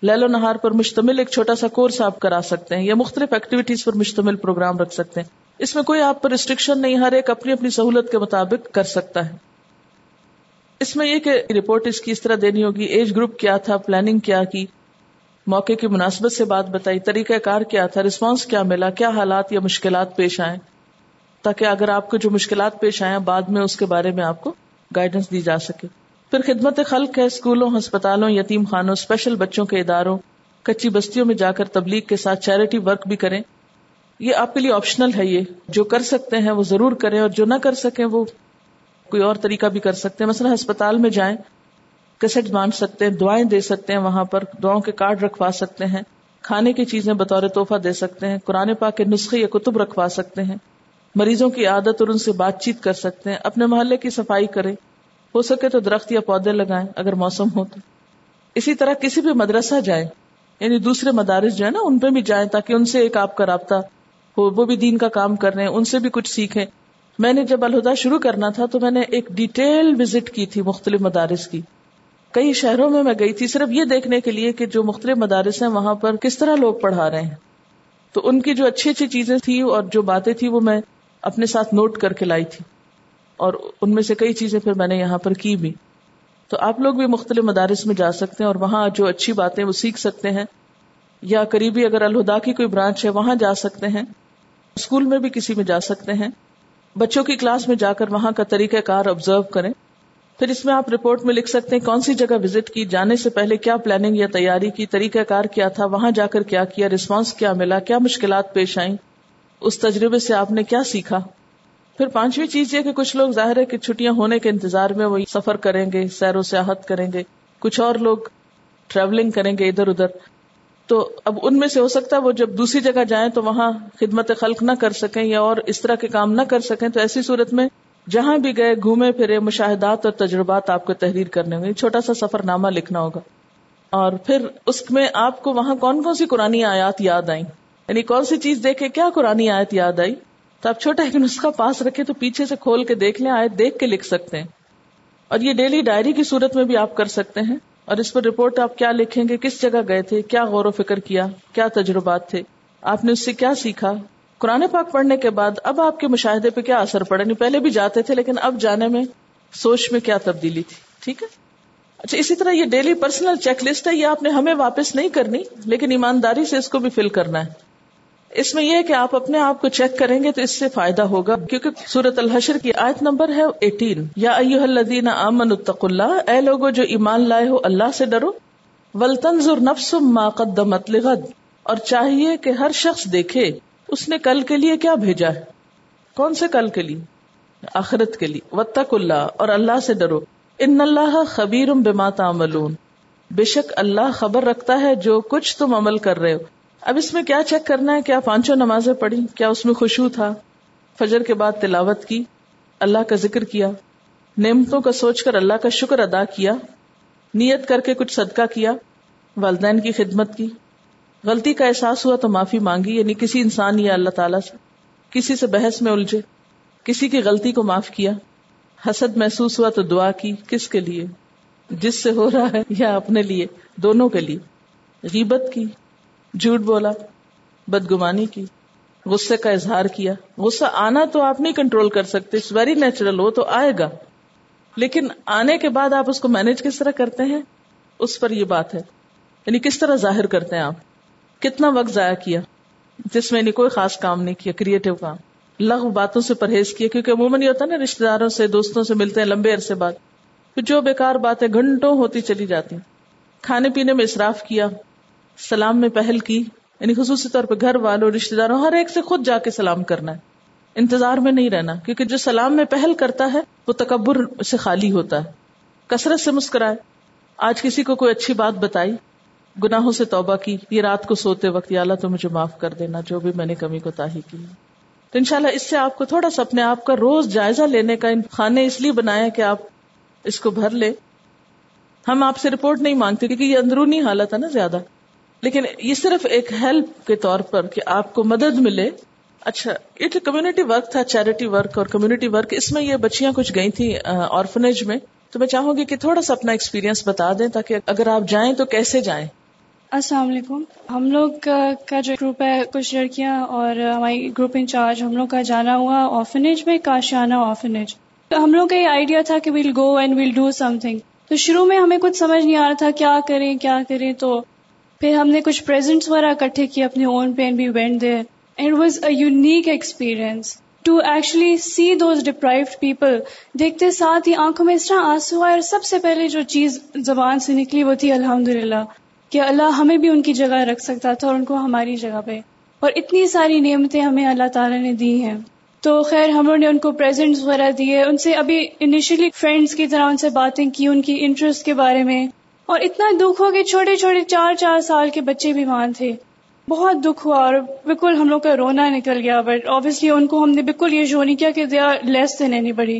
لہل و نہار پر مشتمل ایک چھوٹا سا کورس آپ کرا سکتے ہیں یا مختلف ایکٹیویٹیز پر مشتمل پروگرام رکھ سکتے ہیں۔ اس میں کوئی آپ پر ریسٹرکشن نہیں، ہر ایک اپنی اپنی سہولت کے مطابق کر سکتا ہے۔ اس میں یہ کہ رپورٹ اس کی اس طرح دینی ہوگی ایج گروپ کیا تھا پلاننگ کیا کی، موقع کی مناسبت سے بات بتائی، طریقہ کار کیا تھا رسپانس کیا ملا، کیا حالات یا مشکلات پیش آئے۔ تاکہ اگر آپ کو جو مشکلات پیش آئے بعد میں اس کے بارے میں آپ کو گائیڈنس دی جا سکے۔ پھر خدمت خلق ہے اسکولوں ہسپتالوں، یتیم خانوں اسپیشل بچوں کے اداروں، کچی بستیوں میں جا کر تبلیغ کے ساتھ چیریٹی ورک بھی کریں۔ یہ آپ کے لیے آپشنل ہے یہ۔ جو کر سکتے ہیں وہ ضرور کریں اور جو نہ کر سکیں وہ کوئی اور طریقہ بھی کر سکتے ہیں۔ مثلا ہسپتال میں جائیں کسٹ باندھ سکتے ہیں، دعائیں دے سکتے ہیں وہاں پر، دعاؤں کے کارڈ رکھوا سکتے ہیں۔ کھانے کی چیزیں بطور تحفہ دے سکتے ہیں، قرآن پاک کے نسخے یا کتب رکھوا سکتے ہیں۔ مریضوں کی عادت اور ان سے بات چیت کر سکتے ہیں، اپنے محلے کی صفائی کریں۔ ہو سکے تو درخت یا پودے لگائیں، اگر موسم ہو تو۔ اسی طرح کسی بھی مدرسہ جائیں یعنی دوسرے مدارس جو ہے نا، ان پہ بھی جائیں تاکہ ان سے ایک آپ کا رابطہ ہو، وہ بھی دین کا کام کر رہے ہیں، ان سے بھی کچھ سیکھیں۔ میں نے جب الہدا شروع کرنا تھا تو میں نے ایک ڈیٹیل وزٹ کی تھی مختلف مدارس کی۔ کئی شہروں میں میں گئی تھی صرف یہ دیکھنے کے لیے کہ جو مختلف مدارس ہیں، وہاں پر کس طرح لوگ پڑھا رہے ہیں۔ تو ان کی جو اچھی اچھی چیزیں تھی اور جو باتیں تھی وہ میں اپنے ساتھ نوٹ کر کے لائی تھی۔ اور ان میں سے کئی چیزیں پھر میں نے یہاں پر کی بھی۔ تو آپ لوگ بھی مختلف مدارس میں جا سکتے ہیں اور وہاں جو اچھی باتیں وہ سیکھ سکتے ہیں۔ یا قریبی اگر الہدا کی کوئی برانچ ہے، وہاں جا سکتے ہیں۔ اسکول میں بھی کسی میں جا سکتے ہیں۔ بچوں کی کلاس میں جا کر وہاں کا طریقہ کار آبزرو کریں۔ پھر اس میں آپ رپورٹ میں لکھ سکتے ہیں کون سی جگہ وزٹ کی، جانے سے پہلے کیا پلاننگ یا تیاری کی، طریقہ کار کیا تھا، وہاں جا کر کیا کیا رسپانس کیا ملا، کیا مشکلات پیش آئیں۔ اس تجربے سے آپ نے کیا سیکھا؟ پھر پانچویں چیز یہ کہ کچھ لوگ ظاہر ہے کہ چھٹیاں ہونے کے انتظار میں وہ سفر کریں گے، سیر و سیاحت کریں گے، کچھ اور لوگ ٹریولنگ کریں گے ادھر ادھر۔ تو اب ان میں سے ہو سکتا ہے وہ جب دوسری جگہ جائیں تو وہاں خدمت خلق نہ کر سکیں یا اور اس طرح کے کام نہ کر سکیں، تو ایسی صورت میں جہاں بھی گئے، گھومے، پھرے، مشاہدات اور تجربات آپ کو تحریر کرنے ہوں گے۔ چھوٹا سا سفر نامہ لکھنا ہوگا۔ اور پھر اس میں آپ کو وہاں کون کون سی قرآن آیات یاد آئیں؟ یعنی کون سی چیز دیکھے کیا قرآن آیت یاد آئی؟ تو آپ چھوٹا ایک نسخہ پاس رکھے تو پیچھے سے کھول کے دیکھ لیں، آیت دیکھ کے لکھ سکتے ہیں۔ اور یہ ڈیلی ڈائری کی صورت میں بھی آپ کر سکتے ہیں۔ اور اس پر رپورٹ آپ کیا لکھیں گے، کس جگہ گئے تھے، کیا غور و فکر کیا کیا تجربات تھے، آپ نے اس سے کیا سیکھا؟ قرآن پاک پڑھنے کے بعد اب آپ کے مشاہدے پہ کیا اثر پڑا؟ نہیں پہلے بھی جاتے تھے لیکن اب جانے میں سوچ میں کیا تبدیلی تھی؟ ٹھیک ہے؟ اچھا اسی طرح یہ ڈیلی پرسنل چیک لسٹ ہے، یہ آپ نے ہمیں واپس نہیں کرنی، لیکن ایمانداری سے اس کو بھی فل کرنا ہے۔ اس میں یہ کہ آپ اپنے آپ کو چیک کریں گے تو اس سے فائدہ ہوگا، کیونکہ سورت الحشر کی آیت نمبر ہے ایٹین یا الذین آمنوا اتقوا اللہ، اے لوگو جو ایمان لائے ہو اللہ سے ڈرو۔ ولتنظر نفس ما قدمت لغد۔ اور چاہیے کہ ہر شخص دیکھے، اس نے کل کے لیے کیا بھیجا ہے؟ کون سے کل کے لیے؟ آخرت کے لیے۔ وطق اللہ، اور اللہ سے ڈرو۔ ان اللہ خبیر بما تعملون۔ بے شک اللہ خبر رکھتا ہے جو کچھ تم عمل کر رہے ہو۔ اب اس میں کیا چیک کرنا ہے؟ کیا پانچوں نمازیں پڑھی؟ کیا اس میں خوشبو تھا؟ فجر کے بعد تلاوت کی، اللہ کا ذکر کیا، نعمتوں کا سوچ کر اللہ کا شکر ادا کیا، نیت کر کے کچھ صدقہ کیا، والدین کی خدمت کی۔ غلطی کا احساس ہوا تو معافی مانگی یعنی کسی انسان یا اللہ تعالیٰ سے، کسی سے بحث میں الجھے، کسی کی غلطی کو معاف کیا۔ حسد محسوس ہوا تو دعا کی، کس کے لیے؟ جس سے ہو رہا ہے یا اپنے لیے، دونوں کے لیے۔ غیبت کی۔ جھوٹ بولا، بدگمانی کی، غصے کا اظہار کیا۔ غصہ آنا تو آپ نہیں کنٹرول کر سکتے اٹس ویری نیچرل وہ تو آئے گا۔ لیکن آنے کے بعد آپ اس کو مینج کس طرح کرتے ہیں؟ اس پر یہ بات ہے۔ یعنی کس طرح ظاہر کرتے ہیں آپ؟ کتنا وقت ضائع کیا؟ جس میں یعنی کوئی خاص کام نہیں کیا کریٹو کام۔ لغ باتوں سے پرہیز کیا، کیونکہ عموماً یہ ہوتا ہے نا رشتے داروں سے، دوستوں سے ملتے ہیں لمبے عرصے بعد۔ جو بیکار باتیں گھنٹوں ہوتی چلی جاتی۔ کھانے پینے میں اصراف کیا سلام میں پہل کی یعنی خصوصی طور پہ گھر والوں رشتے داروں، ہر ایک سے خود جا کے سلام کرنا ہے۔ انتظار میں نہیں رہنا، کیونکہ جو سلام میں پہل کرتا ہے، وہ تکبر سے خالی ہوتا ہے۔ کثرت سے مسکرائے۔ آج کسی کو کوئی اچھی بات بتائی، گناہوں سے توبہ کی، یہ رات کو سوتے وقت، یا اللہ تو مجھے معاف کر دینا، جو بھی میں نے کمی کو تاہی کی۔ تو انشاءاللہ اس سے آپ کو تھوڑا سا اپنے آپ کا روز جائزہ لینے کا خانے اس لیے بنایا کہ آپ اس کو بھر لے۔ ہم آپ سے رپورٹ نہیں مانگتے، کیونکہ یہ اندرونی حالت ہے نا زیادہ۔ لیکن یہ صرف ایک ہیلپ کے طور پر کہ آپ کو مدد ملے۔ اچھا یہ تو کمیونٹی ورک تھا چیریٹی ورک اور کمیونٹی ورک اس میں یہ بچیاں کچھ گئی تھی آرفنیج میں۔ تو میں چاہوں گی کہ تھوڑا سا اپنا ایکسپیرینس بتا دیں تاکہ اگر آپ جائیں تو کیسے جائیں؟ السلام علیکم۔ ہم لوگ کا جو گروپ ہے، کچھ لڑکیاں اور ہماری گروپ انچارج ہم لوگ کا جانا ہوا آرفنیج میں کاشانہ آرفنیج ہم لوگ کا یہ آئیڈیا تھا کہ we'll go and we'll do something تو شروع میں ہمیں کچھ سمجھ نہیں آ رہا تھا، کیا کریں کیا کریں۔ تو پھر ہم نے کچھ پرزینٹس وغیرہ اکٹھے کیے اپنے اون پین بھی went there and was a unique experience to actually see those deprived people دیکھتے ساتھ ہی آنکھوں میں اس طرح آنسو آئے اور سب سے پہلے جو چیز زبان سے نکلی وہ تھی الحمد للہ کہ اللہ ہمیں بھی ان کی جگہ رکھ سکتا تھا اور ان کو ہماری جگہ پہ. اور اتنی ساری نعمتیں ہمیں اللہ تعالیٰ نے دی ہیں. تو خیر ہم نے ان کو پریزنٹس وغیرہ دیے. ان سے ابھی انیشلی فرینڈس کی طرح ان سے باتیں کی، ان کی انٹرسٹ کے بارے میں. اور اتنا دکھ ہوا کہ چھوٹے چھوٹے چار چار سال کے بچے بھی وہاں تھے۔ بہت دکھ ہوا اور بالکل ہم لوگ کا رونا نکل گیا۔ بٹ آبیسلی ان کو ہم نے بالکل یہ شو نہیں کیا کہ they are less than anybody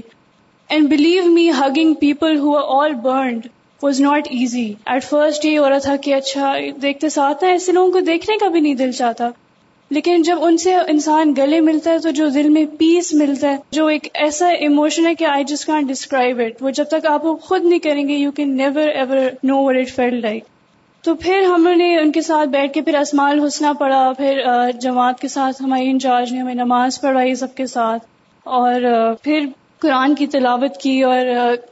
and believe me hugging people who all burned was not easy at first یہ ہو رہا تھا کہ اچھا دیکھتے ساتھ ایسے لوگوں کو دیکھنے کا بھی نہیں دل چاہتا۔ لیکن جب ان سے انسان گلے ملتا ہے تو جو دل میں پیس ملتا ہے، جو ایک ایسا ایموشن ہے کہ I just can't describe it وہ جب تک آپ وہ خود نہیں کریں گے you can never ever know what it feel like تو پھر ہم نے ان کے ساتھ بیٹھ کے پھر اسمال حسنا پڑا پھر جماعت کے ساتھ ہماری انچارج نے ہمیں نماز پڑھائی سب کے ساتھ، اور پھر قرآن کی تلاوت کی اور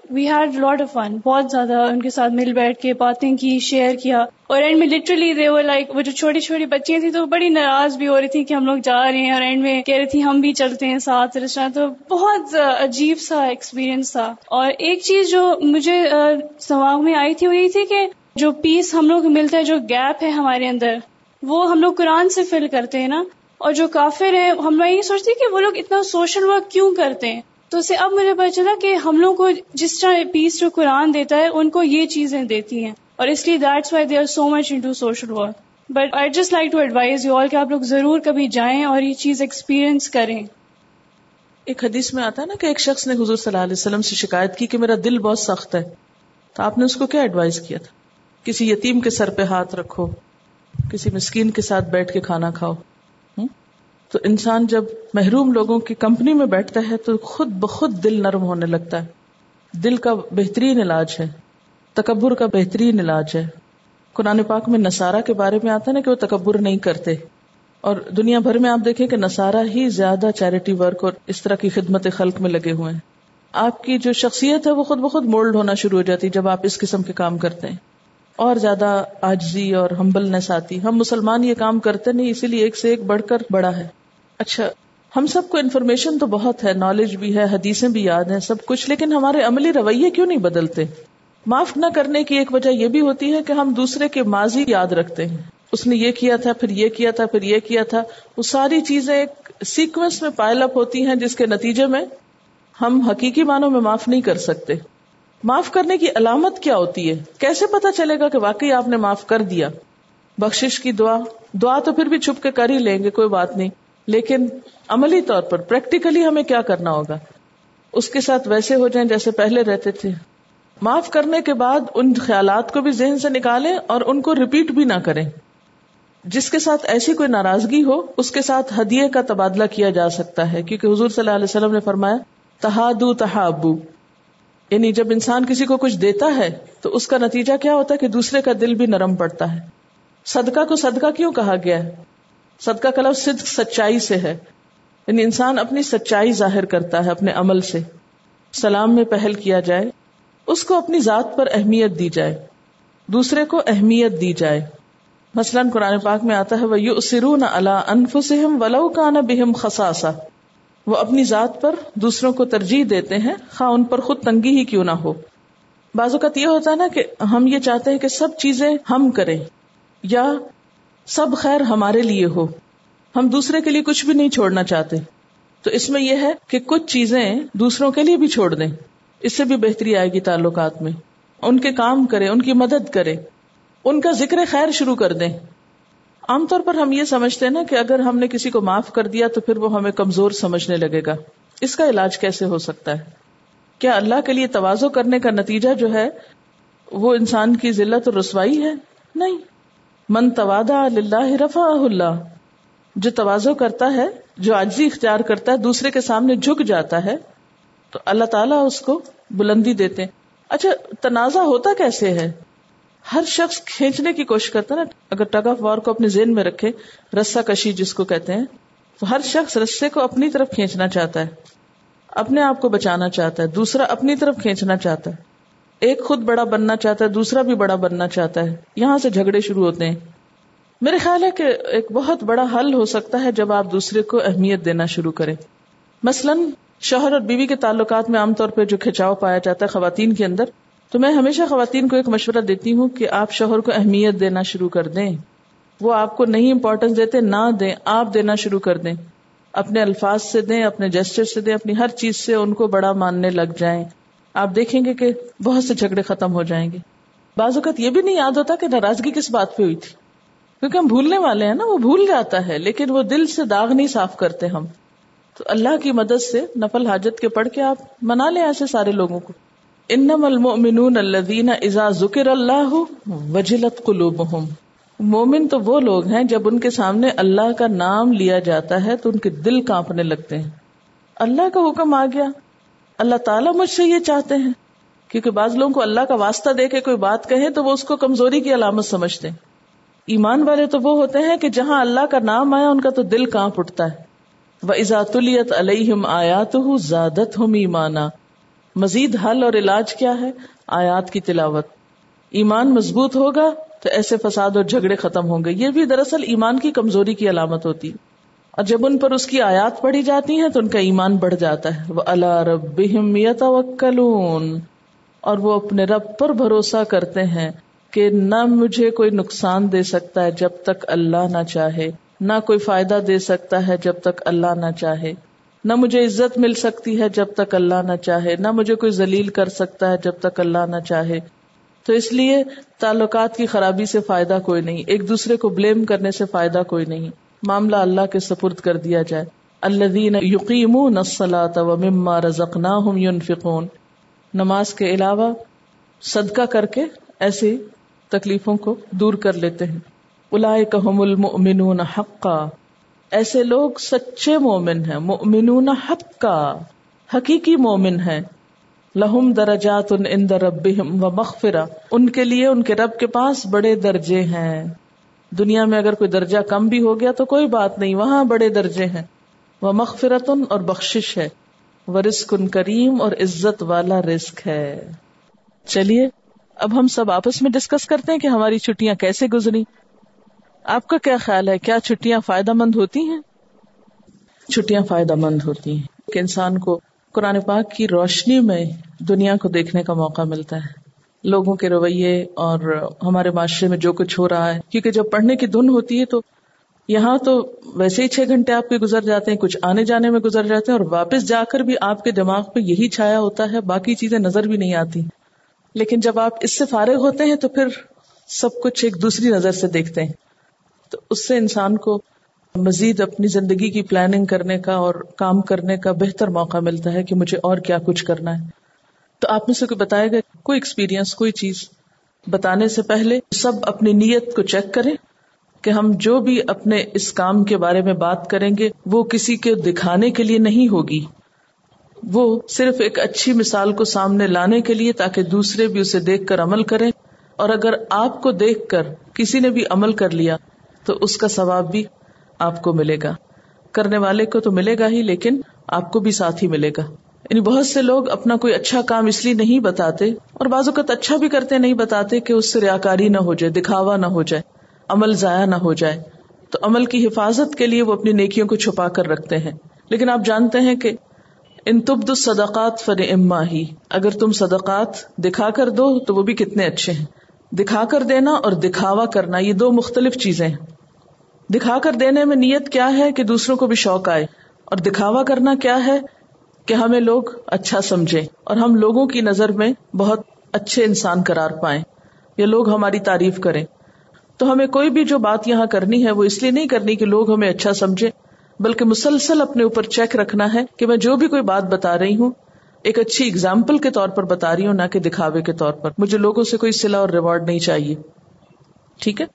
we had lot of fun بہت زیادہ ان کے ساتھ مل بیٹھ کے باتیں کی شیئر کیا. اور اینڈ میں لٹرلی دے وہ لائک وہ جو چھوٹی چھوٹی بچیاں تھیں تو بڑی ناراض بھی ہو رہی تھی کہ ہم لوگ جا رہے ہیں اور اینڈ میں کہہ رہی تھی ہم بھی چلتے ہیں ساتھ رسٹورینٹ تو بہت عجیب سا ایکسپیرئنس تھا. اور ایک چیز جو مجھے سواگ میں آئی تھی وہ یہی تھی کہ جو پیس ہم لوگ ملتا ہے، جو گیپ ہے ہمارے اندر، وہ ہم لوگ قرآن سے فل کرتے ہیں نا. اور جو کافر ہیں، ہم لوگ یہ سوچتے ہیں کہ وہ لوگ اتنا سوشل ورک کیوں کرتے ہیں؟ تو اسے اب مجھے پتا چلا کہ ہم لوگ کو جس طرح پیس جو قرآن دیتا ہے، ان کو یہ چیزیں دیتی ہیں۔ اور اس لیے that's why they are so much in social work but I just like to advise you all کہ آپ لوگ ضرور کبھی جائیں اور یہ چیز ایکسپیرئنس کریں۔ ایک حدیث میں آتا ہے نا کہ ایک شخص نے حضور صلی اللہ علیہ وسلم سے شکایت کی کہ میرا دل بہت سخت ہے۔ تو آپ نے اس کو کیا ایڈوائز کیا تھا؟ کسی یتیم کے سر پہ ہاتھ رکھو، کسی مسکین کے ساتھ بیٹھ کے کھانا کھاؤ۔ تو انسان جب محروم لوگوں کی کمپنی میں بیٹھتا ہے تو خود بخود دل نرم ہونے لگتا ہے۔ دل کا بہترین علاج ہے۔ تکبر کا بہترین علاج ہے۔ قرآن پاک میں نسارا کے بارے میں آتا ہے نا کہ وہ تکبر نہیں کرتے۔ اور دنیا بھر میں آپ دیکھیں کہ نسارا ہی زیادہ چیریٹی ورک اور اس طرح کی خدمت خلق میں لگے ہوئے ہیں۔ آپ کی جو شخصیت ہے وہ خود بخود مولڈ ہونا شروع ہو جاتی جب آپ اس قسم کے کام کرتے ہیں۔ اور زیادہ آجزی اور ہمبلنس آتی ہم مسلمان یہ کام کرتے نہیں، اسی لیے ایک سے ایک بڑھ کر بڑا ہے۔ اچھا ہم سب کو انفارمیشن تو بہت ہے نالج بھی ہے، حدیثیں بھی یاد ہیں، سب کچھ، لیکن ہمارے عملی رویے کیوں نہیں بدلتے؟ معاف نہ کرنے کی ایک وجہ یہ بھی ہوتی ہے کہ ہم دوسرے کے ماضی یاد رکھتے ہیں۔ اس نے یہ کیا تھا، پھر یہ کیا تھا، پھر یہ کیا تھا۔ وہ ساری چیزیں ایک سیکوینس میں پائل اپ ہوتی ہیں، جس کے نتیجے میں ہم حقیقی معنوں میں معاف نہیں کر سکتے۔ معاف کرنے کی علامت کیا ہوتی ہے؟ کیسے پتا چلے گا کہ واقعی آپ نے معاف کر دیا؟ بخشش کی دعا۔ دعا تو پھر بھی چھپ کے کر ہی لیں گے، کوئی بات نہیں۔ لیکن عملی طور پر پریکٹیکلی ہمیں کیا کرنا ہوگا؟ اس کے ساتھ ویسے ہو جائیں جیسے پہلے رہتے تھے۔ معاف کرنے کے بعد ان خیالات کو بھی ذہن سے نکالیں اور ان کو ریپیٹ بھی نہ کریں۔ جس کے ساتھ ایسی کوئی ناراضگی ہو، اس کے ساتھ ہدیے کا تبادلہ کیا جا سکتا ہے۔ کیونکہ حضور صلی اللہ علیہ وسلم نے فرمایا، تہادو تہابو۔ یعنی جب انسان کسی کو کچھ دیتا ہے، تو اس کا نتیجہ کیا ہوتا ہے کہ دوسرے کا دل بھی نرم پڑتا ہے۔ صدقہ کو صدقہ کیوں کہا گیا ہے؟ صدقہ کا لفظ صدق سچائی سے ہے۔ یعنی انسان اپنی سچائی ظاہر کرتا ہے، اپنے عمل سے۔ سلام میں پہل کیا جائے، اس کو اپنی ذات پر اہمیت دی جائے۔ دوسرے کو اہمیت دی جائے۔ مثلاً قرآن پاک میں آتا ہے وہ یو سرون اللہ انفسم ولو کا نہ بہم خساسا وہ اپنی ذات پر دوسروں کو ترجیح دیتے ہیں، خواہ ان پر خود تنگی ہی کیوں نہ ہو۔ بعض اوقات یہ ہوتا ہے نا کہ ہم یہ چاہتے ہیں کہ سب چیزیں ہم کریں، یا سب خیر ہمارے لیے ہو۔ ہم دوسرے کے لیے کچھ بھی نہیں چھوڑنا چاہتے۔ تو اس میں یہ ہے کہ کچھ چیزیں دوسروں کے لیے بھی چھوڑ دیں۔ اس سے بھی بہتری آئے گی تعلقات میں۔ ان کے کام کرے ان کی مدد کرے ان کا ذکر خیر شروع کر دیں۔ عام طور پر ہم یہ سمجھتے ہیں نا کہ اگر ہم نے کسی کو معاف کر دیا تو پھر وہ ہمیں کمزور سمجھنے لگے گا۔ اس کا علاج کیسے ہو سکتا ہے؟ کیا اللہ کے لیے توازو کرنے کا نتیجہ جو ہے وہ انسان کی ذلت اور رسوائی ہے؟ نہیں۔ من توادا اللہ رفا اللہ۔ جو توازو کرتا ہے، جو آجزی اختیار کرتا ہے، دوسرے کے سامنے جھک جاتا ہے، تو اللہ تعالیٰ اس کو بلندی دیتے اچھا تنازع ہوتا کیسے ہے؟ ہر شخص کھینچنے کی کوشش کرتا ہے نا۔ اگر ٹگ آف وار کو اپنے ذہن میں رکھے، رسا کشی جس کو کہتے ہیں، تو ہر شخص رسے کو اپنی طرف کھینچنا چاہتا ہے۔ اپنے آپ کو بچانا چاہتا ہے، دوسرا اپنی طرف کھینچنا چاہتا ہے۔ ایک خود بڑا بننا چاہتا ہے، دوسرا بھی بڑا بننا چاہتا ہے۔ یہاں سے جھگڑے شروع ہوتے ہیں۔ میرے خیال ہے کہ ایک بہت بڑا حل ہو سکتا ہے جب آپ دوسرے کو اہمیت دینا شروع کریں۔ مثلاً، شوہر اور بیوی کے تعلقات میں عام طور پہ جو کھچاؤ پایا جاتا ہے خواتین کے اندر، تو میں ہمیشہ خواتین کو ایک مشورہ دیتی ہوں کہ آپ شوہر کو اہمیت دینا شروع کر دیں۔ وہ آپ کو نہیں امپورٹینس دیتے، نہ دیں، آپ دینا شروع کر دیں۔ اپنے الفاظ سے دیں، اپنے جسٹر سے دیں، اپنی ہر چیز سے ان کو بڑا ماننے لگ جائیں۔ آپ دیکھیں گے کہ بہت سے جھگڑے ختم ہو جائیں گے۔ بعض اوقات یہ بھی نہیں یاد ہوتا کہ ناراضگی کس بات پہ ہوئی تھی۔ کیونکہ ہم بھولنے والے ہیں نا، وہ بھول جاتا ہے، لیکن وہ دل سے داغ نہیں صاف کرتے ہم۔ تو اللہ کی مدد سے نفل حاجت کے پڑھ کے آپ منا لیں ایسے سارے لوگوں کو۔ انم المؤمنون الذین اذا ذکر اللہ وجلت قلوبہم۔ مومن تو وہ لوگ ہیں جب ان کے سامنے اللہ کا نام لیا جاتا ہے تو ان کے دل کانپنے لگتے ہیں۔ اللہ کا حکم آ گیا۔ اللہ تعالیٰ مجھ سے یہ چاہتے ہیں۔ کیونکہ بعض لوگوں کو اللہ کا واسطہ دے کے کوئی بات کہے تو وہ اس کو کمزوری کی علامت سمجھتے ہیں۔ ایمان والے تو وہ ہوتے ہیں کہ جہاں اللہ کا نام آیا ان کا تو دل کانپ اٹھتا ہے۔ وہ ازاتلیت علیہم آیات زیادت ہم ایمانا مزید حل اور علاج کیا ہے؟ آیات کی تلاوت۔ ایمان مضبوط ہوگا تو ایسے فساد اور جھگڑے ختم ہوں گے۔ یہ بھی دراصل ایمان کی کمزوری کی علامت ہوتی اور جب ان پر اس کی آیات پڑھی جاتی ہیں تو ان کا ایمان بڑھ جاتا ہے۔ وہ اللہ رب اور وہ اپنے رب پر بھروسہ کرتے ہیں کہ نہ مجھے کوئی نقصان دے سکتا ہے جب تک اللہ نہ چاہے، نہ کوئی فائدہ دے سکتا ہے جب تک اللہ نہ چاہے۔ نہ مجھے عزت مل سکتی ہے جب تک اللہ نہ چاہے، نہ مجھے کوئی ذلیل کر سکتا ہے جب تک اللہ نہ چاہے۔ تو اس لیے تعلقات کی خرابی سے فائدہ کوئی نہیں، ایک دوسرے کو بلیم کرنے سے فائدہ کوئی نہیں۔ معاملہ اللہ کے سپرد کر دیا جائے۔ اللہ دین یقین مما فکون نماز کے علاوہ صدقہ کر کے ایسی تکلیفوں کو دور کر لیتے ہیں۔ الا کہ المؤمنون حقا۔ ایسے لوگ سچے مومن ہیں۔ مومنون حق کا حقیقی مومن ہے لہم درجات ان ان رب و مغفرہ۔ ان کے لیے ان کے رب کے پاس بڑے درجے ہیں۔ دنیا میں اگر کوئی درجہ کم بھی ہو گیا تو کوئی بات نہیں، وہاں بڑے درجے ہیں۔ وہ مغفرت اور بخشش ہے۔ وہ رسک ان کریم اور عزت والا رسک ہے۔ چلیے، اب ہم سب آپس میں ڈسکس کرتے ہیں کہ ہماری چھٹیاں کیسے گزری آپ کا کیا خیال ہے؟ کیا چھٹیاں فائدہ مند ہوتی ہیں؟ چھٹیاں فائدہ مند ہوتی ہیں۔ کہ انسان کو قرآن پاک کی روشنی میں دنیا کو دیکھنے کا موقع ملتا ہے۔ لوگوں کے رویے اور ہمارے معاشرے میں جو کچھ ہو رہا ہے۔ کیونکہ جب پڑھنے کی دھن ہوتی ہے تو یہاں تو ویسے ہی چھ گھنٹے آپ کے گزر جاتے ہیں، کچھ آنے جانے میں گزر جاتے ہیں اور واپس جا کر بھی آپ کے دماغ پہ یہی چھایا ہوتا ہے، باقی چیزیں نظر بھی نہیں آتی۔ لیکن جب آپ اس سے فارغ ہوتے ہیں تو پھر سب کچھ ایک دوسری نظر سے دیکھتے ہیں۔ تو اس سے انسان کو مزید اپنی زندگی کی پلاننگ کرنے کا اور کام کرنے کا بہتر موقع ملتا ہے کہ مجھے اور کیا کچھ کرنا ہے۔ تو آپ میں سے کوئی بتائے گا کوئی ایکسپیرئنس کوئی چیز بتانے سے پہلے سب اپنی نیت کو چیک کریں کہ ہم جو بھی اپنے اس کام کے بارے میں بات کریں گے، وہ کسی کے دکھانے کے لیے نہیں ہوگی۔ وہ صرف ایک اچھی مثال کو سامنے لانے کے لیے تاکہ دوسرے بھی اسے دیکھ کر عمل کریں۔ اور اگر آپ کو دیکھ کر کسی نے بھی عمل کر لیا، تو اس کا ثواب بھی آپ کو ملے گا۔ کرنے والے کو تو ملے گا ہی، لیکن آپ کو بھی ساتھ ہی ملے گا۔ یعنی بہت سے لوگ اپنا کوئی اچھا کام اس لیے نہیں بتاتے اور بعض اوقات اچھا بھی کرتے نہیں بتاتے کہ اس سے ریاکاری نہ ہو جائے، دکھاوا نہ ہو جائے، عمل ضائع نہ ہو جائے۔ تو عمل کی حفاظت کے لیے وہ اپنی نیکیوں کو چھپا کر رکھتے ہیں۔ لیکن آپ جانتے ہیں کہ ان تبد صدقات فن اما ہی۔ اگر تم صدقات دکھا کر دو تو وہ بھی کتنے اچھے ہیں۔ دکھا کر دینا اور دکھاوا کرنا، یہ دو مختلف چیزیں ہیں۔ دکھا کر دینے میں نیت کیا ہے کہ دوسروں کو بھی شوق آئے؟ اور دکھاوا کرنا کیا ہے کہ ہمیں لوگ اچھا سمجھے اور ہم لوگوں کی نظر میں بہت اچھے انسان قرار پائیں یا لوگ ہماری تعریف کریں۔ تو ہمیں کوئی بھی جو بات یہاں کرنی ہے وہ اس لیے نہیں کرنی کہ لوگ ہمیں اچھا سمجھے بلکہ مسلسل اپنے اوپر چیک رکھنا ہے کہ میں جو بھی کوئی بات بتا رہی ہوں، ایک اچھی اگزامپل کے طور پر بتا رہی ہوں، نہ کہ دکھاوے کے طور پر۔ مجھے لوگوں سے کوئی سلا اور ریوارڈ نہیں چاہیے۔ ٹھیک ہے؟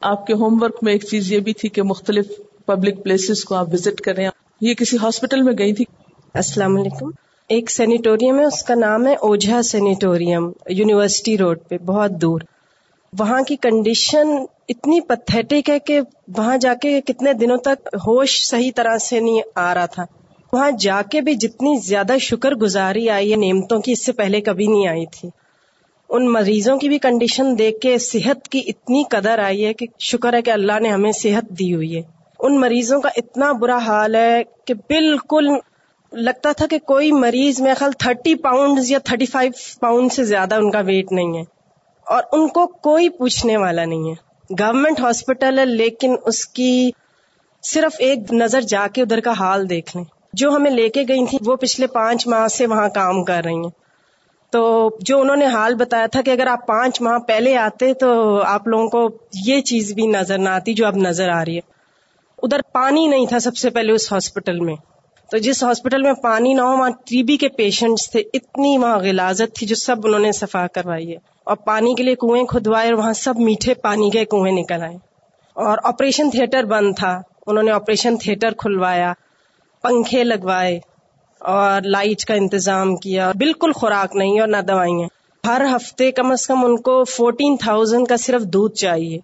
آپ کے ہوم ورک میں ایک چیز یہ بھی تھی کہ مختلف پبلک پلیسز کو آپ وزٹ کریں۔ یہ کسی ہاسپٹل میں گئی تھی۔ السلام علیکم۔ ایک سینیٹوریم ہے، اس کا نام ہے اوجھا سینیٹوریم، یونیورسٹی روڈ پہ، بہت دور۔ وہاں کی کنڈیشن اتنی پتھیٹک ہے کہ وہاں جا کے کتنے دنوں تک ہوش صحیح طرح سے نہیں آ رہا تھا۔ وہاں جا کے بھی جتنی زیادہ شکر گزاری آئی ہے، نعمتوں کی، اس سے پہلے کبھی نہیں آئی تھی۔ ان مریضوں کی بھی کنڈیشن دیکھ کے صحت کی اتنی قدر آئی ہے کہ شکر ہے کہ اللہ نے ہمیں صحت دی ہوئی ہے۔ ان مریضوں کا اتنا برا حال ہے کہ بالکل لگتا تھا کہ کوئی مریض میں خیال تھرٹی پاؤنڈ یا تھرٹی فائیو پاؤنڈ سے زیادہ ان کا ویٹ نہیں ہے اور ان کو کوئی پوچھنے والا نہیں ہے۔ گورنمنٹ ہاسپٹل ہے، لیکن اس کی صرف ایک نظر جا کے ادھر کا حال دیکھ لیں۔ جو ہمیں لے کے گئی تھی وہ پچھلے پانچ ماہ سے وہاں کام کر رہی ہیں۔ تو جو انہوں نے حال بتایا تھا کہ اگر آپ پانچ ماہ پہلے آتے تو آپ لوگوں کو یہ چیز بھی نظر نہ آتی جو اب نظر آ رہی ہے۔ ادھر پانی نہیں تھا سب سے پہلے اس ہاسپٹل میں۔ تو جس ہاسپٹل میں پانی نہ ہو، وہاں ٹی بی کے پیشنٹس تھے، اتنی وہاں غلازت تھی جو سب انہوں نے صفا کروائی ہے۔ اور پانی کے لیے کنویں کھدوائے اور وہاں سب میٹھے پانی کے کنویں نکل آئے۔ اور آپریشن تھیٹر بند تھا، انہوں نے آپریشن تھیٹر کھلوایا، پنکھے لگوائے اور لائٹ کا انتظام کیا۔ بالکل خوراک نہیں اور نہ دوائیں ہر ہفتے کم از کم ان کو فورٹین تھاؤزینڈ کا صرف دودھ چاہیے۔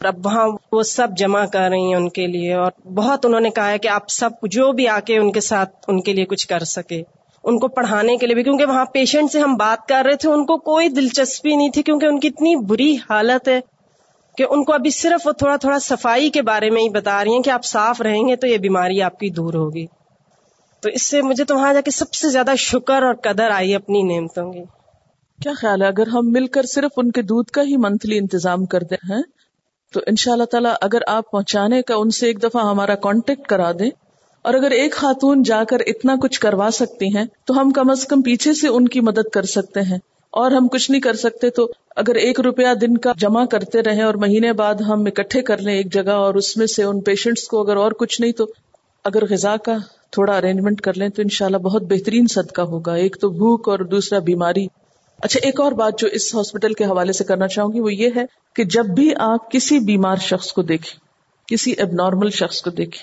اب وہاں وہ سب جمع کر رہی ہیں ان کے لیے اور بہت انہوں نے کہا ہے کہ آپ سب جو بھی آ کے ان کے ساتھ ان کے لیے کچھ کر سکے، ان کو پڑھانے کے لیے بھی، کیونکہ وہاں پیشنٹ سے ہم بات کر رہے تھے، ان کو کوئی دلچسپی نہیں تھی، کیونکہ ان کی اتنی بری حالت ہے کہ ان کو ابھی صرف وہ تھوڑا تھوڑا صفائی کے بارے میں ہی بتا رہی ہیں کہ آپ صاف رہیں گے تو یہ بیماری آپ کی دور ہوگی۔ تو اس سے مجھے تو وہاں جا کے سب سے زیادہ شکر اور قدر آئی اپنی نعمتوں کی۔ کیا خیال ہے، اگر ہم مل کر صرف ان کے دودھ کا ہی منتھلی انتظام کرتے ہیں تو ان شاء اللہ تعالیٰ اگر آپ پہنچانے کا ان سے ایک دفعہ ہمارا کانٹیکٹ کرا دیں، اور اگر ایک خاتون جا کر اتنا کچھ کروا سکتی ہیں، تو ہم کم از کم پیچھے سے ان کی مدد کر سکتے ہیں۔ اور ہم کچھ نہیں کر سکتے، تو اگر ایک روپیہ دن کا جمع کرتے رہے اور مہینے بعد ہم اکٹھے کر لیں ایک جگہ اور اس میں سے ان پیشنٹس کو اگر اور کچھ نہیں، تو اگر غذا کا تھوڑا ارینجمنٹ کر لیں، تو انشاءاللہ بہت بہترین صدقہ ہوگا۔ ایک تو بھوک اور دوسرا بیماری۔ اچھا ایک اور بات جو اس ہاسپٹل کے حوالے سے کرنا چاہوں گی، وہ یہ ہے کہ جب بھی آپ کسی بیمار شخص کو دیکھیں، کسی اب نارمل شخص کو دیکھیں،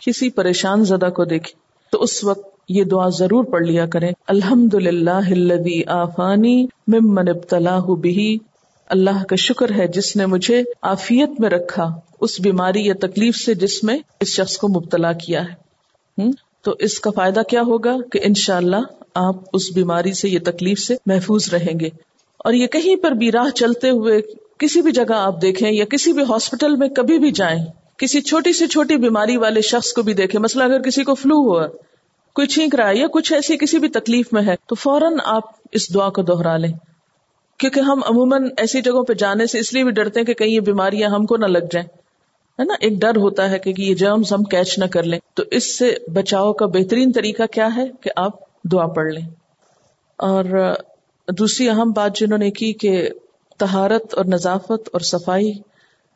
کسی پریشان زدہ کو دیکھیں، تو اس وقت یہ دعا ضرور پڑھ لیا کریں۔ الحمد للہ آفانی ممن ابتلا بھی اللہ کا شکر ہے جس نے مجھے آفیت میں رکھا، اس بیماری یا تکلیف سے جس میں اس شخص کو مبتلا کیا ہے۔ تو اس کا فائدہ کیا ہوگا کہ انشاءاللہ اللہ آپ اس بیماری سے، یہ تکلیف سے محفوظ رہیں گے۔ اور یہ کہیں پر بھی راہ چلتے ہوئے کسی بھی جگہ آپ دیکھیں یا کسی بھی ہاسپٹل میں کبھی بھی جائیں، کسی چھوٹی سی چھوٹی بیماری والے شخص کو بھی دیکھیں۔ مثلا اگر کسی کو فلو ہوا، کوئی چھینک رہا ہے یا کچھ ایسی کسی بھی تکلیف میں ہے، تو فوراً آپ اس دعا کو دوہرا لیں۔ کیونکہ ہم عموماً ایسی جگہوں پہ جانے سے اس لیے بھی ڈرتے ہیں کہ کہیں یہ بیماریاں ہم کو نہ لگ جائیں۔ ہے نا؟ ایک ڈر ہوتا ہے کہ یہ جرمز ہم کیچ نہ کر لیں۔ تو اس سے بچاؤ کا بہترین طریقہ کیا ہے کہ آپ دعا پڑھ لیں۔ اور دوسری اہم بات جنہوں نے کی کہ تہارت اور نظافت اور صفائی،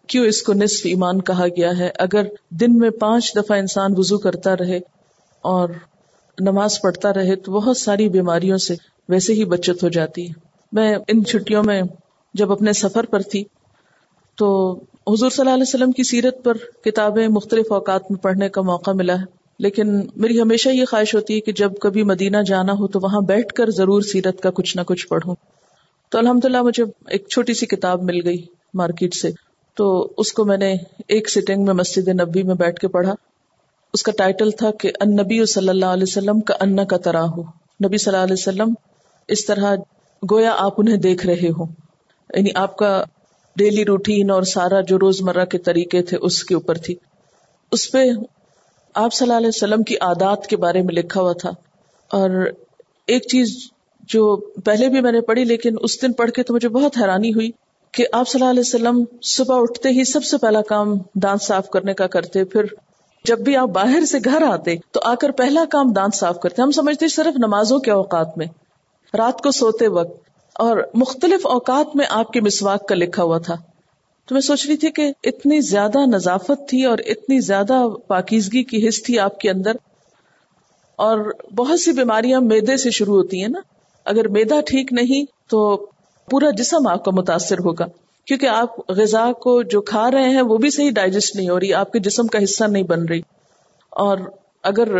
کیوں اس کو نصف ایمان کہا گیا ہے؟ اگر دن میں پانچ دفعہ انسان وضو کرتا رہے اور نماز پڑھتا رہے تو بہت ساری بیماریوں سے ویسے ہی بچت ہو جاتی ہے۔ میں ان چھٹیوں میں جب اپنے سفر پر تھی تو حضور صلی اللہ علیہ وسلم کی سیرت پر کتابیں مختلف اوقات میں پڑھنے کا موقع ملا ہے، لیکن میری ہمیشہ یہ خواہش ہوتی ہے کہ جب کبھی مدینہ جانا ہو تو وہاں بیٹھ کر ضرور سیرت کا کچھ نہ کچھ پڑھوں۔ تو الحمد للہ مجھے ایک چھوٹی سی کتاب مل گئی مارکیٹ سے۔ تو اس کو میں نے ایک سٹنگ میں مسجد نبی میں بیٹھ کے پڑھا۔ اس کا ٹائٹل تھا کہ ان نبی صلی اللہ علیہ وسلم کا ان کا ترا ہو۔ نبی صلی اللہ علیہ وسلم اس طرح گویا آپ انہیں دیکھ رہے ہو یعنی آپ کا ڈیلی روٹین اور سارا جو روز مرہ کے طریقے تھے اس کے اوپر تھی۔ اس پہ آپ صلی اللہ علیہ وسلم کی عادات کے بارے میں لکھا ہوا تھا۔ اور ایک چیز جو پہلے بھی میں نے پڑھی لیکن اس دن پڑھ کے تو مجھے بہت حیرانی ہوئی کہ آپ صلی اللہ علیہ وسلم صبح اٹھتے ہی سب سے پہلا کام دانت صاف کرنے کا کرتے، پھر جب بھی آپ باہر سے گھر آتے تو آ کر پہلا کام دانت صاف کرتے۔ ہم سمجھتے صرف نمازوں کے اوقات میں، رات کو سوتے وقت۔ اور مختلف اوقات میں آپ کے مسواک کا لکھا ہوا تھا۔ تو میں سوچ رہی تھی کہ اتنی زیادہ نظافت تھی اور اتنی زیادہ پاکیزگی کی حص تھی آپ کے اندر۔ اور بہت سی بیماریاں میدے سے شروع ہوتی ہیں نا۔ اگر میدا ٹھیک نہیں تو پورا جسم آپ کا متاثر ہوگا۔ کیونکہ آپ غذا کو جو کھا رہے ہیں وہ بھی صحیح ڈائجسٹ نہیں ہو رہی، آپ کے جسم کا حصہ نہیں بن رہی۔ اور اگر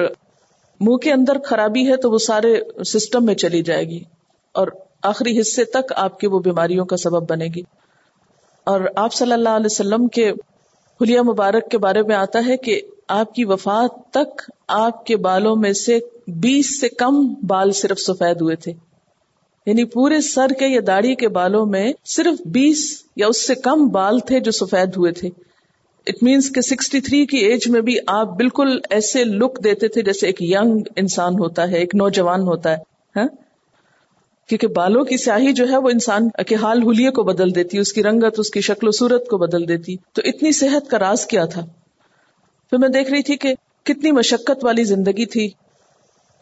منہ کے اندر خرابی ہے تو وہ سارے سسٹم میں چلی جائے گی۔ اور آخری حصے تک آپ کی وہ بیماریوں کا سبب بنے گی۔ اور آپ صلی اللہ علیہ وسلم کے حلیہ مبارک کے بارے میں آتا ہے کہ آپ کی وفات تک آپ کے بالوں میں سے بیس سے کم بال صرف سفید ہوئے تھے۔ یعنی پورے سر کے یا داڑھی کے بالوں میں صرف بیس یا اس سے کم بال تھے جو سفید ہوئے تھے۔ اٹ مینس کہ سکسٹی تھری کی ایج میں بھی آپ بالکل ایسے لک دیتے تھے جیسے ایک ینگ انسان ہوتا ہے، ایک نوجوان ہوتا ہے ہاں؟ کیونکہ بالوں کی سیاہی جو ہے وہ انسان کے حال حلیے کو بدل دیتی، اس کی رنگت، اس کی شکل و صورت کو بدل دیتی۔ تو اتنی صحت کا راز کیا تھا؟ پھر میں دیکھ رہی تھی کہ کتنی مشقت والی زندگی تھی۔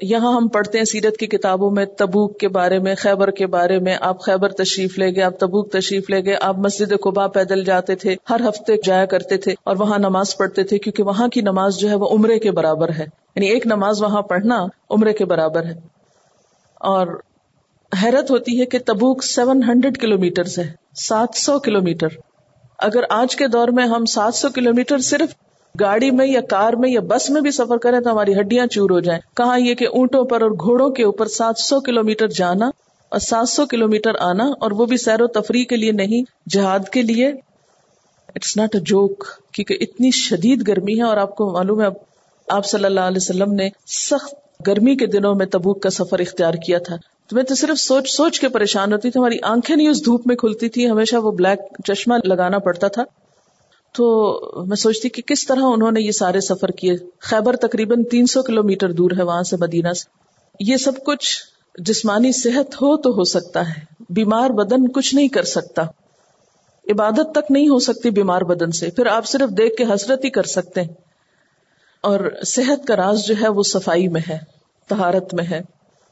یہاں ہم پڑھتے ہیں سیرت کی کتابوں میں، تبوک کے بارے میں، خیبر کے بارے میں۔ آپ خیبر تشریف لے گئے، آپ تبوک تشریف لے گئے۔ آپ مسجد قبا پیدل جاتے تھے، ہر ہفتے جایا کرتے تھے اور وہاں نماز پڑھتے تھے، کیونکہ وہاں کی نماز جو ہے وہ عمرے کے برابر ہے۔ یعنی ایک نماز وہاں پڑھنا عمرے کے برابر ہے۔ اور حیرت ہوتی ہے کہ Tabuk seven hundred kilometre ہے، سات سو کلو میٹر اگر آج کے دور میں ہم سات سو کلو میٹر صرف گاڑی میں یا کار میں یا بس میں بھی سفر کریں تو ہماری ہڈیاں چور ہو جائیں۔ کہاں یہ کہ اونٹوں پر اور گھوڑوں کے اوپر سات سو کلو میٹر جانا اور سات سو کلو میٹر آنا اور وہ بھی سیر و تفریح کے لیے نہیں، جہاد کے لیے۔ اٹس ناٹ اے جوک کیونکہ اتنی شدید گرمی ہے اور آپ کو معلوم ہے، آپ صلی اللہ علیہ وسلم نے سخت گرمی کے دنوں میں تبوک کا سفر اختیار کیا تھا۔ تو میں تو صرف سوچ سوچ کے پریشان ہوتی تھی۔ ہماری آنکھیں نہیں اس دھوپ میں کھلتی تھی ہمیشہ وہ بلیک چشمہ لگانا پڑتا تھا۔ تو میں سوچتی کہ کس طرح انہوں نے یہ سارے سفر کیے۔ خیبر تقریباً تین سو کلو میٹر دور ہے وہاں سے مدینہ سے۔ یہ سب کچھ جسمانی صحت ہو تو ہو سکتا ہے۔ بیمار بدن کچھ نہیں کر سکتا۔ عبادت تک نہیں ہو سکتی بیمار بدن سے۔ پھر آپ صرف دیکھ کے حسرت ہی کر سکتے ہیں۔ اور صحت کا راز جو ہے وہ صفائی میں ہے تہارت میں ہے۔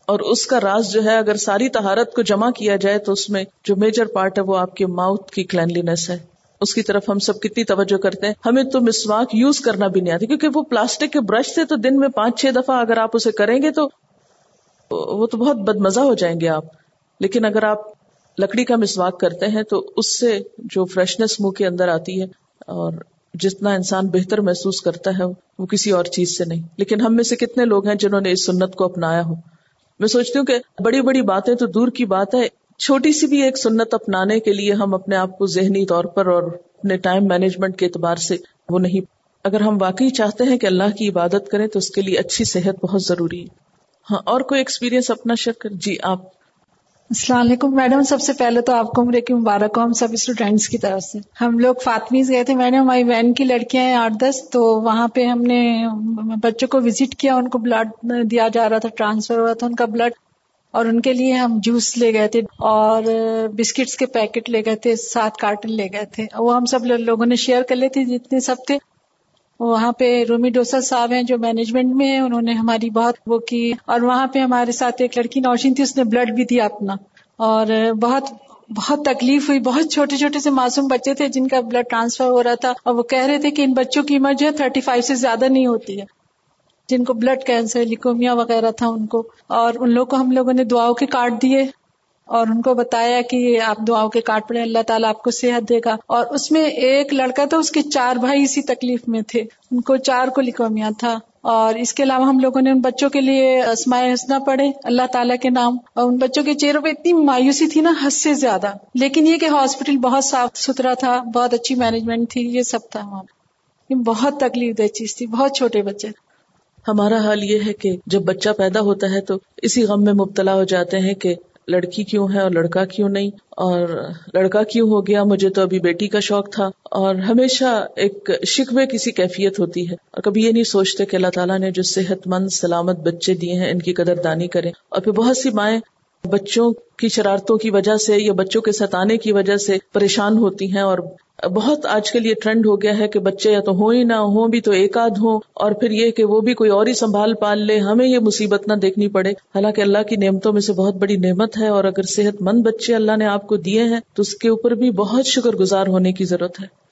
اور اس کا راز جو ہے، اگر ساری تہارت کو جمع کیا جائے تو اس میں جو میجر پارٹ ہے وہ آپ کے ماؤتھ کی کلینلینس ہے۔ اس کی طرف ہم سب کتنی توجہ کرتے ہیں۔ ہمیں تو مسواک یوز کرنا بھی نہیں آتی، کیونکہ وہ پلاسٹک کے برش سے تو دن میں پانچ چھ دفعہ اگر آپ اسے کریں گے تو وہ تو بہت بد مزہ ہو جائیں گے آپ۔ لیکن اگر آپ لکڑی کا مسواک کرتے ہیں تو اس سے جو فریشنس منہ کے اندر آتی ہے اور جتنا انسان بہتر محسوس کرتا ہے، وہ کسی اور چیز سے نہیں۔ لیکن ہم میں سے کتنے لوگ ہیں جنہوں نے اس سنت کو اپنایا ہو۔ میں سوچتی ہوں کہ بڑی بڑی باتیں تو دور کی بات ہے، چھوٹی سی بھی ایک سنت اپنانے کے لیے ہم اپنے آپ کو ذہنی طور پر اور اپنے ٹائم مینجمنٹ کے اعتبار سے وہ نہیں۔ اگر ہم واقعی چاہتے ہیں کہ اللہ کی عبادت کریں تو اس کے لیے اچھی صحت بہت ضروری ہے۔ ہاں اور کوئی ایکسپیرینس اپنا شیئر کر جی آپ السلام علیکم. میڈم، سب سے پہلے تو آپ کو عمرے کی مبارک ہو، ہم سب اسٹوڈینٹس کی طرف سے۔ ہم لوگ فاطمیز گئے تھے، میڈم، ہماری وین کی لڑکیاں ہیں آٹھ دس، تو وہاں پہ ہم نے بچوں کو وزٹ کیا، ان کو بلڈ دیا جا رہا تھا ٹرانسفر ہوا تھا ان کا بلڈ اور ان کے لیے ہم جوس لے گئے تھے، اور بسکٹس کے پیکٹ لے گئے تھے، سات کارٹن لے گئے تھے۔ وہ ہم سب لوگوں نے شیئر کر لیے جتنے سب تھے۔ وہاں پہ رومی ڈوسا صاحب ہیں جو مینجمنٹ میں ہیں، انہوں نے ہماری بہت وہ کی۔ اور وہاں پہ ہمارے ساتھ ایک لڑکی نوشین تھی، اس نے بلڈ بھی دیا اپنا۔ اور بہت بہت تکلیف ہوئی۔ بہت چھوٹے چھوٹے سے معصوم بچے تھے جن کا بلڈ ٹرانسفر ہو رہا تھا۔ اور وہ کہہ رہے تھے کہ ان بچوں کی عمر جو ہے تھرٹی فائیو سے زیادہ نہیں ہوتی ہے۔ جن کو بلڈ کینسر لیکومیا وغیرہ تھا ان کو۔ اور ان لوگوں کو ہم لوگوں نے دعاؤں کے کارڈ دیے۔ اور ان کو بتایا کہ آپ دعاؤں کے کاٹ پڑے، اللہ تعالیٰ آپ کو صحت دے گا۔ اور اس میں ایک لڑکا تھا، اس کے چار بھائی اسی تکلیف میں تھے۔ ان کو چار کو لکومیا تھا۔ اور اس کے علاوہ ہم لوگوں نے ان بچوں کے لیے اسمائے حسنا پڑھے، اللہ تعالیٰ کے نام۔ اور ان بچوں کے چہروں پہ اتنی مایوسی تھی نا، حد سے زیادہ۔ لیکن یہ کہ ہاسپٹل بہت صاف ستھرا تھا، بہت اچھی مینجمنٹ تھی، یہ سب تھا وہاں یہ بہت تکلیف دہ چیز تھی، بہت چھوٹے بچے۔ ہمارا حال یہ ہے کہ جب بچہ پیدا ہوتا ہے تو اسی غم میں مبتلا ہو جاتے ہیں کہ لڑکی کیوں ہے اور لڑکا کیوں نہیں؟ اور لڑکا کیوں ہو گیا؟ مجھے تو ابھی بیٹی کا شوق تھا اور ہمیشہ ایک شکوے کسی کیفیت ہوتی ہے۔ اور کبھی یہ نہیں سوچتے کہ اللہ تعالیٰ نے جو صحت مند، سلامت بچے دیے ہیں، ان کی قدر دانی کریں۔ اور پھر بہت سی مائیں بچوں کی شرارتوں کی وجہ سے یا بچوں کے ستانے کی وجہ سے پریشان ہوتی ہیں اور بہت آج کل یہ ٹرینڈ ہو گیا ہے کہ بچے یا تو ہوں ہی نہ ہوں، بھی تو ایک آدھ ہوں، اور پھر یہ کہ وہ بھی کوئی اور ہی سنبھال پال لے، ہمیں یہ مصیبت نہ دیکھنی پڑے۔ حالانکہ اللہ کی نعمتوں میں سے بہت بڑی نعمت ہے، اور اگر صحت مند بچے اللہ نے آپ کو دیے ہیں، تو اس کے اوپر بھی بہت شکر گزار ہونے کی ضرورت ہے۔